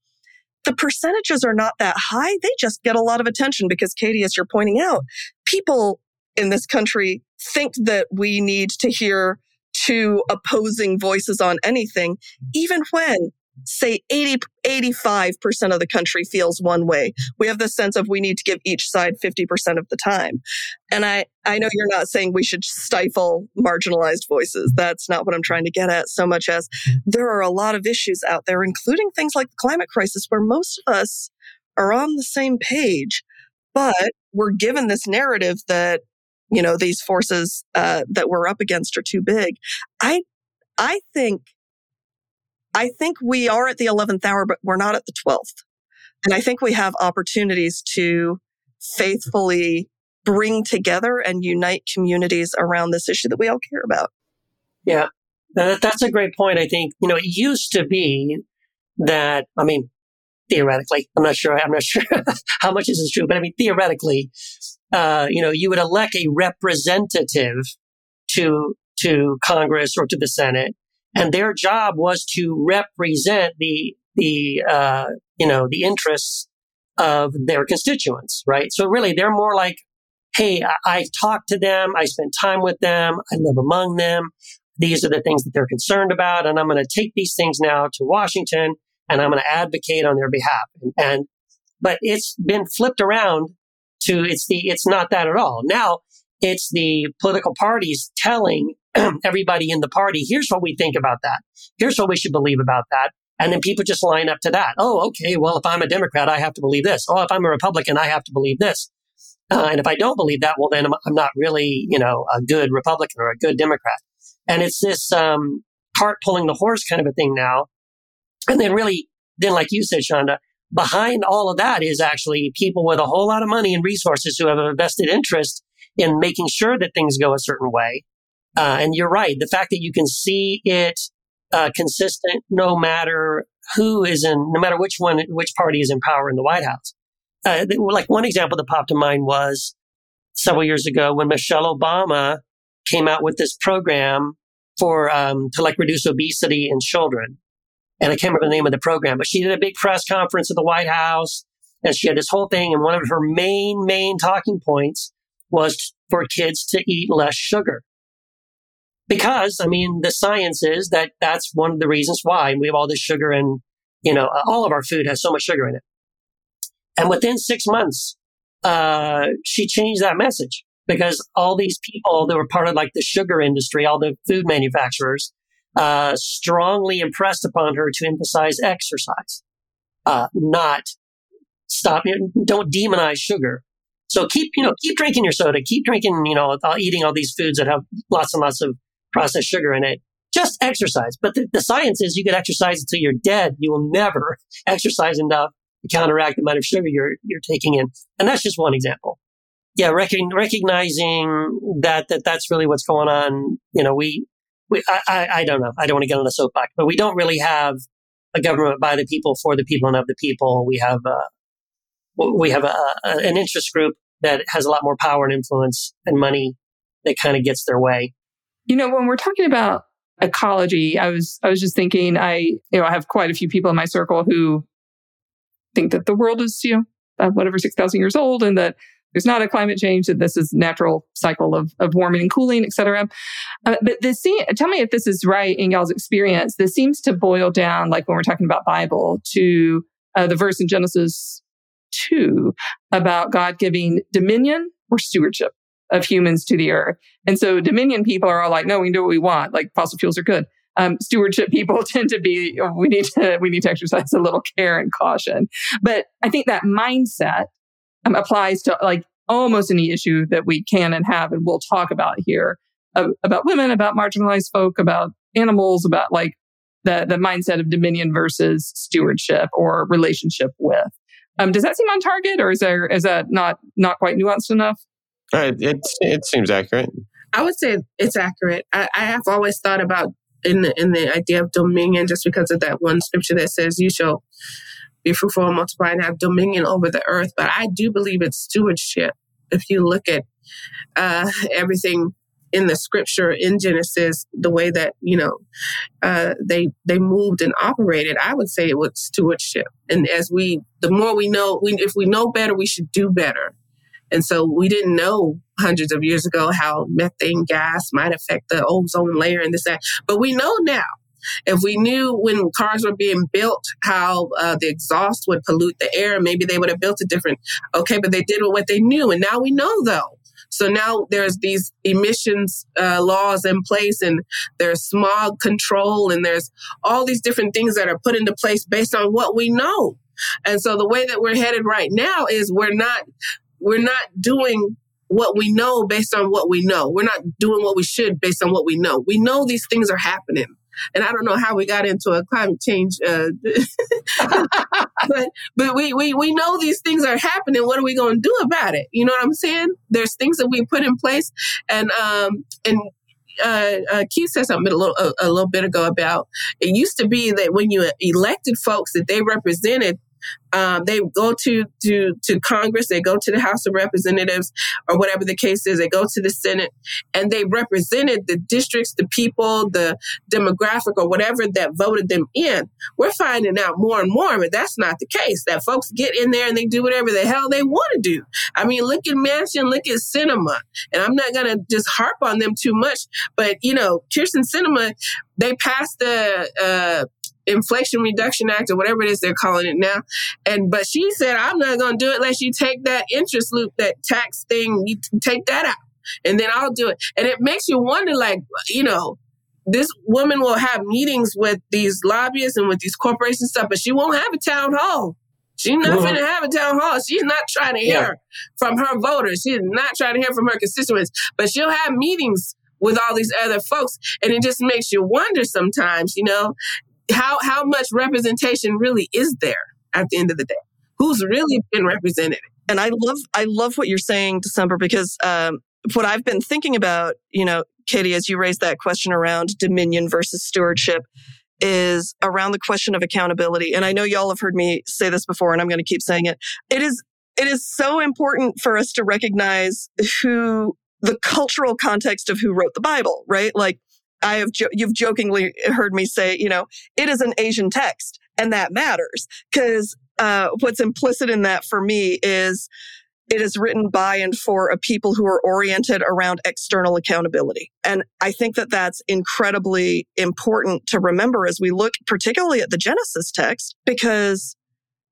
Speaker 6: The percentages are not that high. They just get a lot of attention because, Katie, as you're pointing out, people in this country think that we need to hear two opposing voices on anything, even when say 80, 85% of the country feels one way. We have the sense of we need to give each side 50% of the time. And I, I know you're not saying we should stifle marginalized voices. That's not what I'm trying to get at so much as there are a lot of issues out there, including things like the climate crisis, where most of us are on the same page, but we're given this narrative that, you know, these forces uh, that we're up against are too big. I, I think I think we are at the 11th hour, but we're not at the 12th. And I think we have opportunities to faithfully bring together and unite communities around this issue that we all care about.
Speaker 3: Yeah, that's a great point. I think, you know, it used to be that, I mean, theoretically, I'm not sure, I'm not sure how much this is true, but I mean, theoretically, uh, you know, you would elect a representative to, to Congress or to the Senate and their job was to represent the the uh, you know the interests of their constituents, right? So really, they're more like, hey, I, I talk to them, I spend time with them, I live among them. These are the things that they're concerned about, and I'm going to take these things now to Washington, and I'm going to advocate on their behalf. And, and but it's been flipped around to it's the it's not that at all. Now it's the political parties telling everybody in the party, here's what we think about that. Here's what we should believe about that. And then people just line up to that. Oh, okay. Well, if I'm a Democrat, I have to believe this. Oh, if I'm a Republican, I have to believe this. Uh, and if I don't believe that, well, then I'm, I'm, not really, you know, a good Republican or a good Democrat. And it's this um, cart pulling the horse kind of a thing now. And then really, then like you said, Sandhya, behind all of that is actually people with a whole lot of money and resources who have a vested interest in making sure that things go a certain way. Uh, and you're right. The fact that you can see it uh, consistent no matter who is in, no matter which one, which party is in power in the White House. Uh, like one example that popped to mind was several years ago when Michelle Obama came out with this program for um, to like reduce obesity in children. And I can't remember the name of the program, but she did a big press conference at the White House and she had this whole thing. And one of her main, main talking points was for kids to eat less sugar. Because, I mean, the science is that that's one of the reasons why we have all this sugar and, you know, all of our food has so much sugar in it. And within six months, uh, she changed that message because all these people that were part of like the sugar industry, all the food manufacturers, uh, strongly impressed upon her to emphasize exercise, uh, not stop, don't demonize sugar. So keep, you know, keep drinking your soda, keep drinking, you know, eating all these foods that have lots and lots of processed sugar in it. Just exercise. But the, the science is you can exercise until you're dead. You will never exercise enough to counteract the amount of sugar you're, you're taking in. And that's just one example. Yeah, rec- recognizing that, that that's really what's going on. You know, we, we I, I, I don't know. I don't want to get on a soapbox, but we don't really have a government by the people, for the people, and of the people. We have, uh, we have a, a, an interest group that has a lot more power and influence and money that kind of gets their way.
Speaker 4: You know, when we're talking about ecology, I was I was just thinking I you know I have quite a few people in my circle who think that the world is you know uh, whatever six thousand years old and that there's not a climate change that this is natural cycle of, of warming and cooling, et cetera. Uh, but this, tell me if this is right in y'all's experience. This seems to boil down, like when we're talking about Bible, to uh, the verse in Genesis 2 about God giving dominion or stewardship of humans to the earth. And so dominion people are all like, no, we can do what we want. Like fossil fuels are good. Um, stewardship people tend to be, we need to, we need to exercise a little care and caution. But I think that mindset um, applies to like almost any issue that we can and have and we'll talk about here uh, about women, about marginalized folk, about animals, about like the, the mindset of dominion versus stewardship or relationship with. Um, does that seem on target, or is there is that not not quite nuanced enough?
Speaker 5: It it seems accurate.
Speaker 7: I would say it's accurate. I, I have always thought about in the in the idea of dominion, just because of that one scripture that says, "You shall be fruitful and multiply and have dominion over the earth." But I do believe it's stewardship. If you look at uh, everything in the scripture in Genesis, the way that you know uh, they they moved and operated, I would say it was stewardship. And as we, the more we know, we, if we know better, we should do better. And so we didn't know hundreds of years ago how methane gas might affect the ozone layer and this that, but we know now. If we knew when cars were being built how uh, the exhaust would pollute the air, maybe they would have built a different. Okay, but they did what they knew, and now we know though so now there's these emissions uh, laws in place and there's smog control and there's all these different things that are put into place based on what we know. And so the way that we're headed right now is we're not, we're not doing what we know based on what we know. We're not doing what we should based on what we know. We know these things are happening. And I don't know how we got into a climate change, uh, but but we, we we know these things are happening. What are we going to do about it? You know what I'm saying? There's things that we put in place, and um and uh, uh, Keith said something a little a, a, little bit ago about it used to be that when you elected folks that they represented, um, they go to, to, to Congress, they go to the House of Representatives, or whatever the case is, they go to the Senate, and they represented the districts, the people, the demographic, or whatever that voted them in. We're finding out more and more but that's not the case. That folks get in there and they do whatever the hell they want to do. I mean, look at Manchin, look at Sinema. and I'm not going to just harp on them too much, but you know, Kyrsten Sinema, they passed the uh, Inflation Reduction Act or whatever it is they're calling it now. And but she said, I'm not gonna do it unless you take that interest loop, that tax thing, you take that out. And then I'll do it. And it makes you wonder, like, you know, this woman will have meetings with these lobbyists and with these corporations stuff, but she won't have a town hall. She's not going to have a town hall. She's not trying to hear yeah. from her voters. She's not trying to hear from her constituents, but she'll have meetings with all these other folks. And it just makes you wonder sometimes, you know, how how much representation really is there at the end of the day? Who's really been represented?
Speaker 6: And I love I love what you're saying, Desimber, because um, what I've been thinking about, you know, Katie, as you raised that question around dominion versus stewardship, is around the question of accountability. And I know y'all have heard me say this before, and I'm going to keep saying it. It is it is so important for us to recognize who the cultural context of who wrote the Bible, right? Like I have, jo- you've jokingly heard me say, you know, it is an Asian text and that matters because uh, what's implicit in that for me is it is written by and for a people who are oriented around external accountability. And I think that that's incredibly important to remember as we look particularly at the Genesis text, because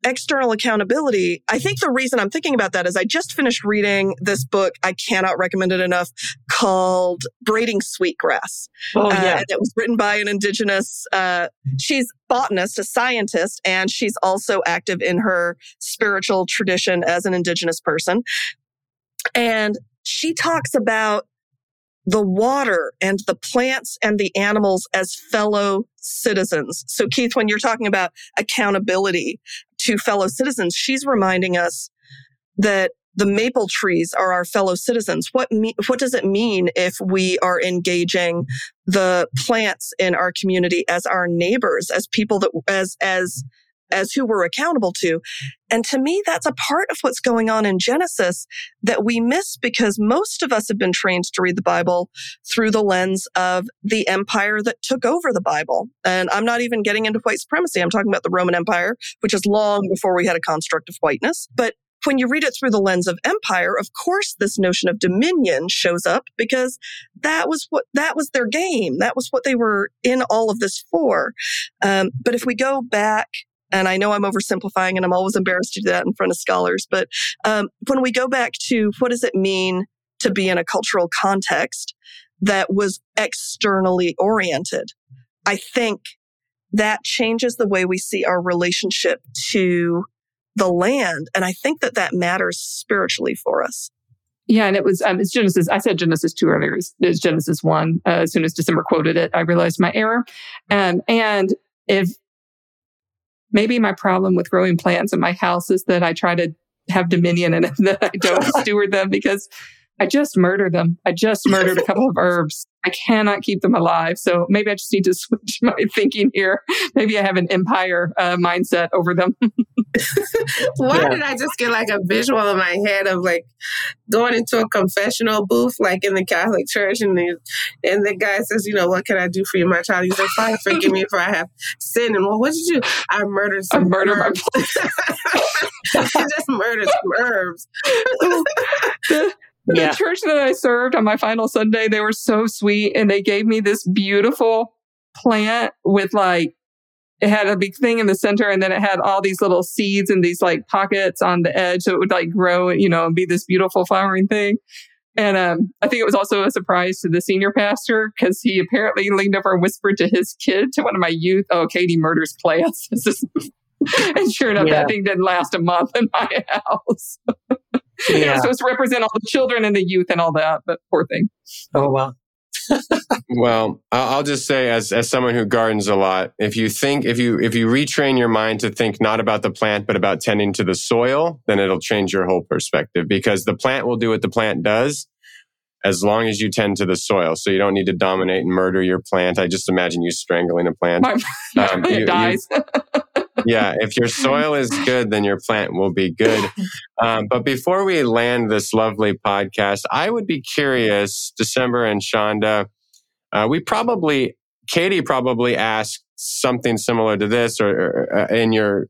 Speaker 6: external accountability. I think the reason I'm thinking about that is I just finished reading this book. I cannot recommend it enough called Braiding Sweetgrass.
Speaker 3: Oh, uh, yeah.
Speaker 6: Uh, and it was written by an indigenous, uh, she's botanist, a scientist, and she's also active in her spiritual tradition as an indigenous person. And she talks about the water and the plants and the animals as fellow citizens. So Keith, when you're talking about accountability to fellow citizens, she's reminding us that the maple trees are our fellow citizens. What me- what does it mean if we are engaging the plants in our community as our neighbors, as people that as as as who we're accountable to? And to me, that's a part of what's going on in Genesis that we miss because most of us have been trained to read the Bible through the lens of the empire that took over the Bible. And I'm not even getting into white supremacy. I'm talking about the Roman Empire, which is long before we had a construct of whiteness. But when you read it through the lens of empire, of course, this notion of dominion shows up because that was what, that was their game. That was what they were in all of this for. Um, but if we go back and I know I'm oversimplifying and I'm always embarrassed to do that in front of scholars, but um, when we go back to what does it mean to be in a cultural context that was externally oriented, I think that changes the way we see our relationship to the land. And I think that that matters spiritually for us.
Speaker 4: Yeah, and it was um, it's Genesis. I said Genesis two earlier. It's, it's Genesis one. Uh, as soon as Desimber quoted it, I realized my error. Um, and if maybe my problem with growing plants in my house is that I try to have dominion and that I don't steward them because I just murdered them. I just murdered a couple of herbs. I cannot keep them alive. So maybe I just need to switch my thinking here. Maybe I have an empire uh, mindset over them.
Speaker 7: Why
Speaker 3: Yeah.
Speaker 7: did I just get like a visual in my head of like going into a confessional booth, like in the Catholic Church, and the and the guy says, you know, what can I do for you, my child? He's like, Father, forgive me if I have sinned. And well, what did you? do? I murdered
Speaker 4: I
Speaker 7: some.
Speaker 4: murdered my
Speaker 7: herbs." I just murdered some herbs.
Speaker 4: The, the church that I served on my final Sunday, they were so sweet and they gave me this beautiful plant with like, it had a big thing in the center and then it had all these little seeds and these like pockets on the edge. So it would like grow, you know, and be this beautiful flowering thing. And um, I think it was also a surprise to the senior pastor because he apparently leaned over and whispered to his kid, to one of my youth, "Oh, Katie murders plants." And sure enough,
Speaker 3: Yeah.
Speaker 4: that thing didn't last a month in my house. It
Speaker 3: Yeah.
Speaker 4: was supposed to represent all the children and the youth and all that, but poor thing.
Speaker 3: Oh wow.
Speaker 5: Well, I'll I'll just say, as as someone who gardens a lot, if you think if you if you retrain your mind to think not about the plant but about tending to the soil, then it'll change your whole perspective because the plant will do what the plant does, as long as you tend to the soil. So you don't need to dominate and murder your plant. I just imagine you strangling a plant.
Speaker 4: My, my
Speaker 5: Um,
Speaker 4: plant
Speaker 5: you- you-
Speaker 4: dies.
Speaker 5: yeah, if your soil is good, then your plant will be good. Um, but before we land this lovely podcast, I would be curious, Desimber and Sandhya, uh, we probably, Katie probably asked something similar to this or, or uh, in your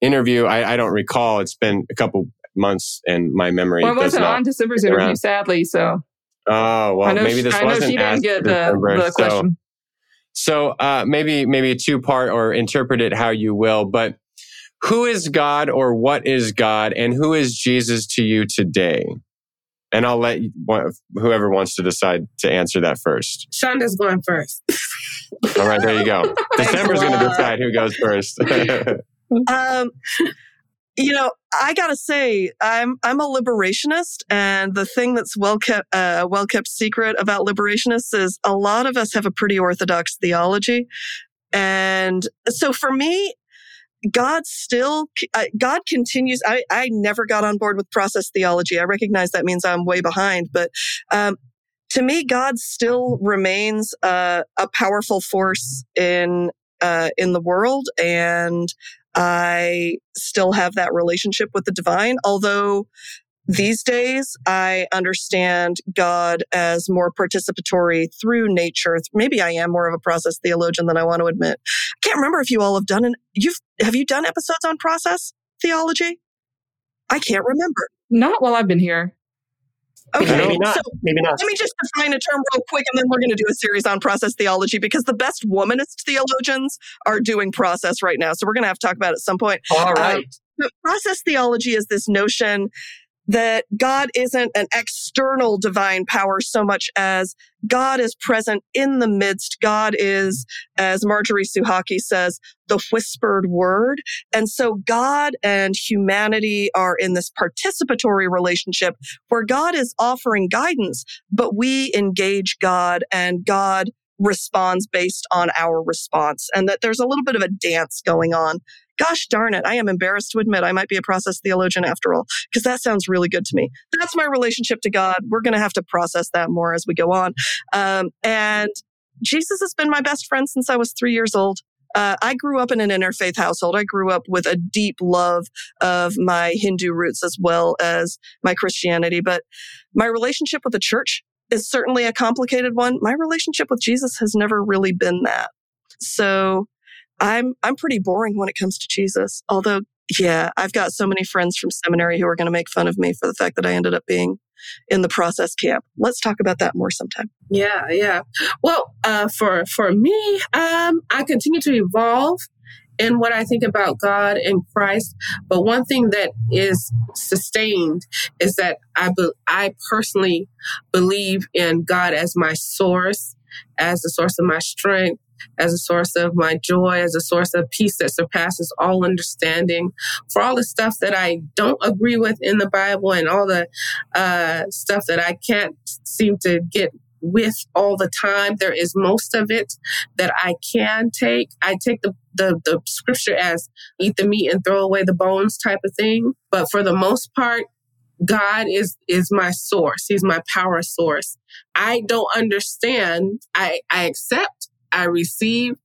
Speaker 5: interview. I, I don't recall. It's been a couple months and my memory
Speaker 4: well, it wasn't on
Speaker 5: Desimber's
Speaker 4: interview,
Speaker 5: around.
Speaker 4: sadly. So
Speaker 5: Oh, well,
Speaker 4: I know,
Speaker 5: maybe this
Speaker 4: I know
Speaker 5: wasn't
Speaker 4: she didn't get the, the question.
Speaker 5: So uh, maybe maybe a two part or interpret it how you will. But who is God or what is God and who is Jesus to you today? And I'll let you, whoever wants to decide to answer that first.
Speaker 7: Sandhya's going first.
Speaker 5: All right, there you go. Desimber's going to decide who goes first.
Speaker 6: Um, you know, I gotta say, I'm I'm a liberationist, and the thing that's well kept uh, well kept secret about liberationists is a lot of us have a pretty orthodox theology, and so for me. God still, uh, God continues. I, I never got on board with process theology. I recognize that means I'm way behind, but, um, to me, God still remains, a powerful force in, uh, in the world. And, I still have that relationship with the divine, although these days I understand God as more participatory through nature. Maybe I am more of a process theologian than I want to admit. I can't remember if you all have done an you've have you done episodes on process theology? I can't remember.
Speaker 4: Not while I've been here.
Speaker 6: Okay,
Speaker 3: Maybe not.
Speaker 6: so
Speaker 3: Maybe not.
Speaker 6: let me just define a term real quick and then we're going to do a series on process theology because the best womanist theologians are doing process right now. So we're going to have to talk about it at some point.
Speaker 3: All um, right.
Speaker 6: But process theology is this notion that God isn't an external divine power so much as God is present in the midst. God is, as Marjorie Suchocki says, the whispered word. And so God and humanity are in this participatory relationship where God is offering guidance, but we engage God and God responds based on our response and that there's a little bit of a dance going on. Gosh darn it. I am embarrassed to admit I might be a process theologian after all, because that sounds really good to me. That's my relationship to God. We're going to have to process that more as we go on. Um, and Jesus has been my best friend since I was three years old. Uh, I grew up in an interfaith household. I grew up with a deep love of my Hindu roots as well as my Christianity. But my relationship with the church is certainly a complicated one. My relationship with Jesus has never really been that. So I'm, I'm pretty boring when it comes to Jesus. Although, yeah, I've got so many friends from seminary who are going to make fun of me for the fact that I ended up being in the process camp. Let's talk about that more sometime.
Speaker 7: Yeah, yeah. Well, uh, for for me, um, I continue to evolve in what I think about God and Christ. But one thing that is sustained is that I be- I personally believe in God as my source, as the source of my strength, as a source of my joy, as a source of peace that surpasses all understanding. For all the stuff that I don't agree with in the Bible and all the uh, stuff that I can't seem to get with all the time. There is most of it that I can take. I take the, the, the scripture as eat the meat and throw away the bones type of thing. But for the most part, God is is my source. He's my power source. I don't understand. I I accept I receive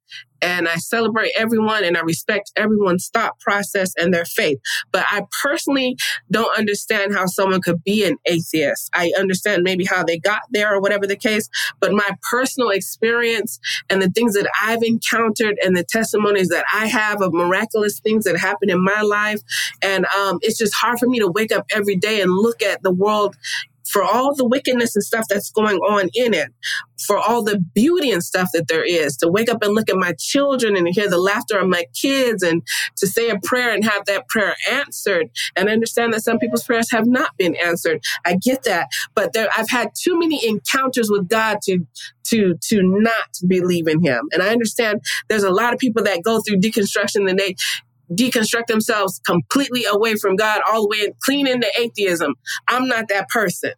Speaker 7: and I celebrate everyone and I respect everyone's thought process and their faith. But I personally don't understand how someone could be an atheist. I understand maybe how they got there or whatever the case, but my personal experience and the things that I've encountered and the testimonies that I have of miraculous things that happen in my life. And um, it's just hard for me to wake up every day and look at the world for all the wickedness and stuff that's going on in it, for all the beauty and stuff that there is, to wake up and look at my children and hear the laughter of my kids and to say a prayer and have that prayer answered and understand that some people's prayers have not been answered. I get that. But there, I've had too many encounters with God to, to, to not believe in him. And I understand there's a lot of people that go through deconstruction and they, deconstruct themselves completely away from God all the way and clean into atheism. I'm not that person.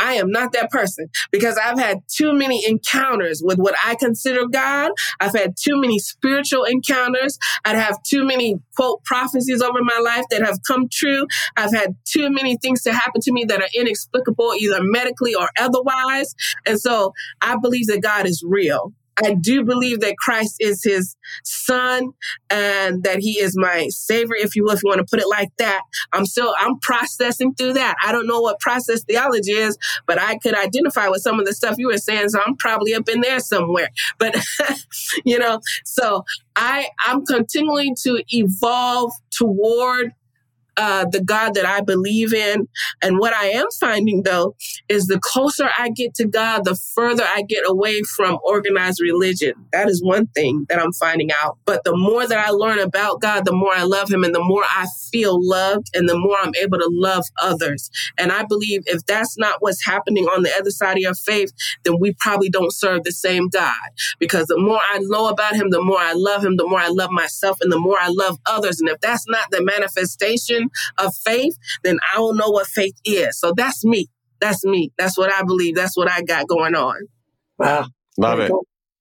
Speaker 7: I am not that person because I've had too many encounters with what I consider God. I've had too many spiritual encounters. I'd have too many quote prophecies over my life that have come true. I've had too many things to happen to me that are inexplicable, either medically or otherwise. And so I believe that God is real. I do believe that Christ is his son and that he is my savior, if you will, if you want to put it like that. I'm still, I'm processing through that. I don't know what process theology is, but I could identify with some of the stuff you were saying. So I'm probably up in there somewhere, but you know, so I, I'm continuing to evolve toward uh, the God that I believe in. And what I am finding though is the closer I get to God, the further I get away from organized religion. That is one thing that I'm finding out. But the more that I learn about God, the more I love Him and the more I feel loved and the more I'm able to love others. And I believe if that's not what's happening on the other side of your faith, then we probably don't serve the same God. Because the more I know about Him, the more I love Him, the more I love myself, and the more I love others. And if that's not the manifestation of faith, then I don't know what faith is. So that's me. That's me. That's what I believe. That's what I got going on.
Speaker 3: Wow.
Speaker 5: Love it.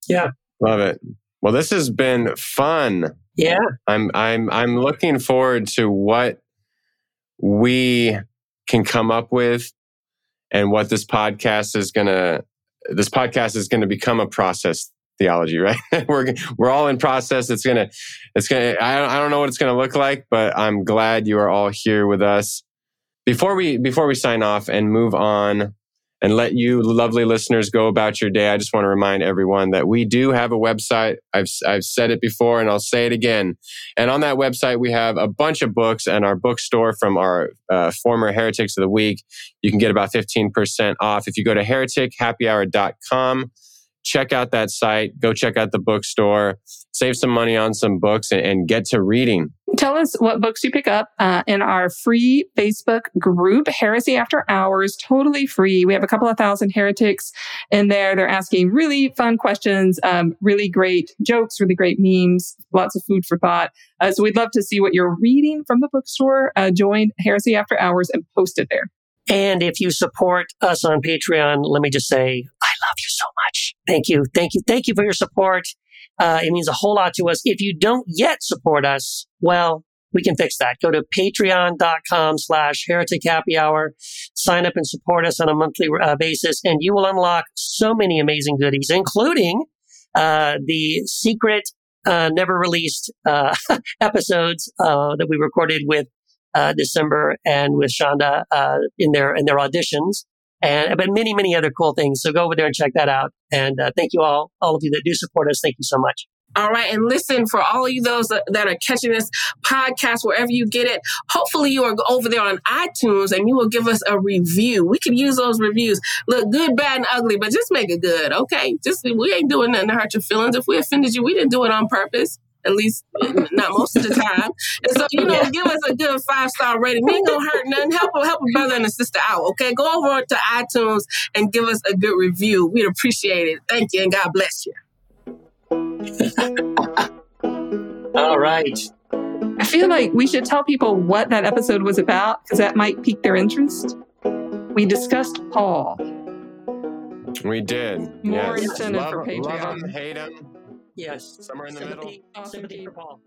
Speaker 3: Yeah.
Speaker 5: Love it. Well, this has been fun.
Speaker 3: Yeah.
Speaker 5: I'm I'm I'm looking forward to what we can come up with and what this podcast is going to this podcast is going to become a process theology, right? we're we're all in process. It's gonna it's gonna. I don't, I don't know what it's gonna look like, but I'm glad you are all here with us. Before we before we sign off and move on and let you lovely listeners go about your day, I just want to remind everyone that we do have a website. I've I've said it before and I'll say it again. And on that website, we have a bunch of books and our bookstore from our uh, former Heretics of the Week. You can get about 15% off if you go to heretichappyhour.com check out that site, go check out the bookstore, save some money on some books and, and get to reading.
Speaker 4: Tell us what books you pick up uh, in our free Facebook group, Heresy After Hours, totally free. We have a couple of thousand heretics in there. They're asking really fun questions, um, really great jokes, really great memes, lots of food for thought. Uh, so we'd love to see what you're reading from the bookstore. Uh, join Heresy After Hours and post it there.
Speaker 3: And if you support us on Patreon, let me just say, I love you so much. Thank you. Thank you. Thank you for your support. Uh, it means a whole lot to us. If you don't yet support us, well, we can fix that. Go to patreon.com slash heretic happy hour, sign up and support us on a monthly uh, basis, and you will unlock so many amazing goodies, including uh, the secret, uh, never released uh, episodes uh, that we recorded with Desimber and with Sandhya in their in their auditions and but many many other cool things so go over there and check that out and uh, thank you all all of you that do support us thank you so much
Speaker 7: all right. And listen, for all of you those that are catching this podcast, wherever you get it, hopefully you are over there on iTunes and you will give us a review. We can use those reviews. Look good, bad, and ugly, but just make it good. Okay. Just, we ain't doing nothing to hurt your feelings. If we offended you, we didn't do it on purpose at least not most of the time. And so, you know, yeah. give us a good five star rating. We ain't gonna hurt nothing. Help a help a brother and a sister out. Okay, go over to iTunes and give us a good review. We'd appreciate it. Thank you, and God bless you.
Speaker 3: All right.
Speaker 4: I feel like we should tell people what that episode was about because that might pique their interest. We discussed Paul.
Speaker 5: We did.
Speaker 4: More
Speaker 5: yes.
Speaker 4: incentive
Speaker 5: love,
Speaker 4: for Patreon.
Speaker 5: Love him, hate him.
Speaker 3: Yes.
Speaker 5: Somewhere in the
Speaker 3: sympathy,
Speaker 5: middle.
Speaker 3: Sympathy for Paul.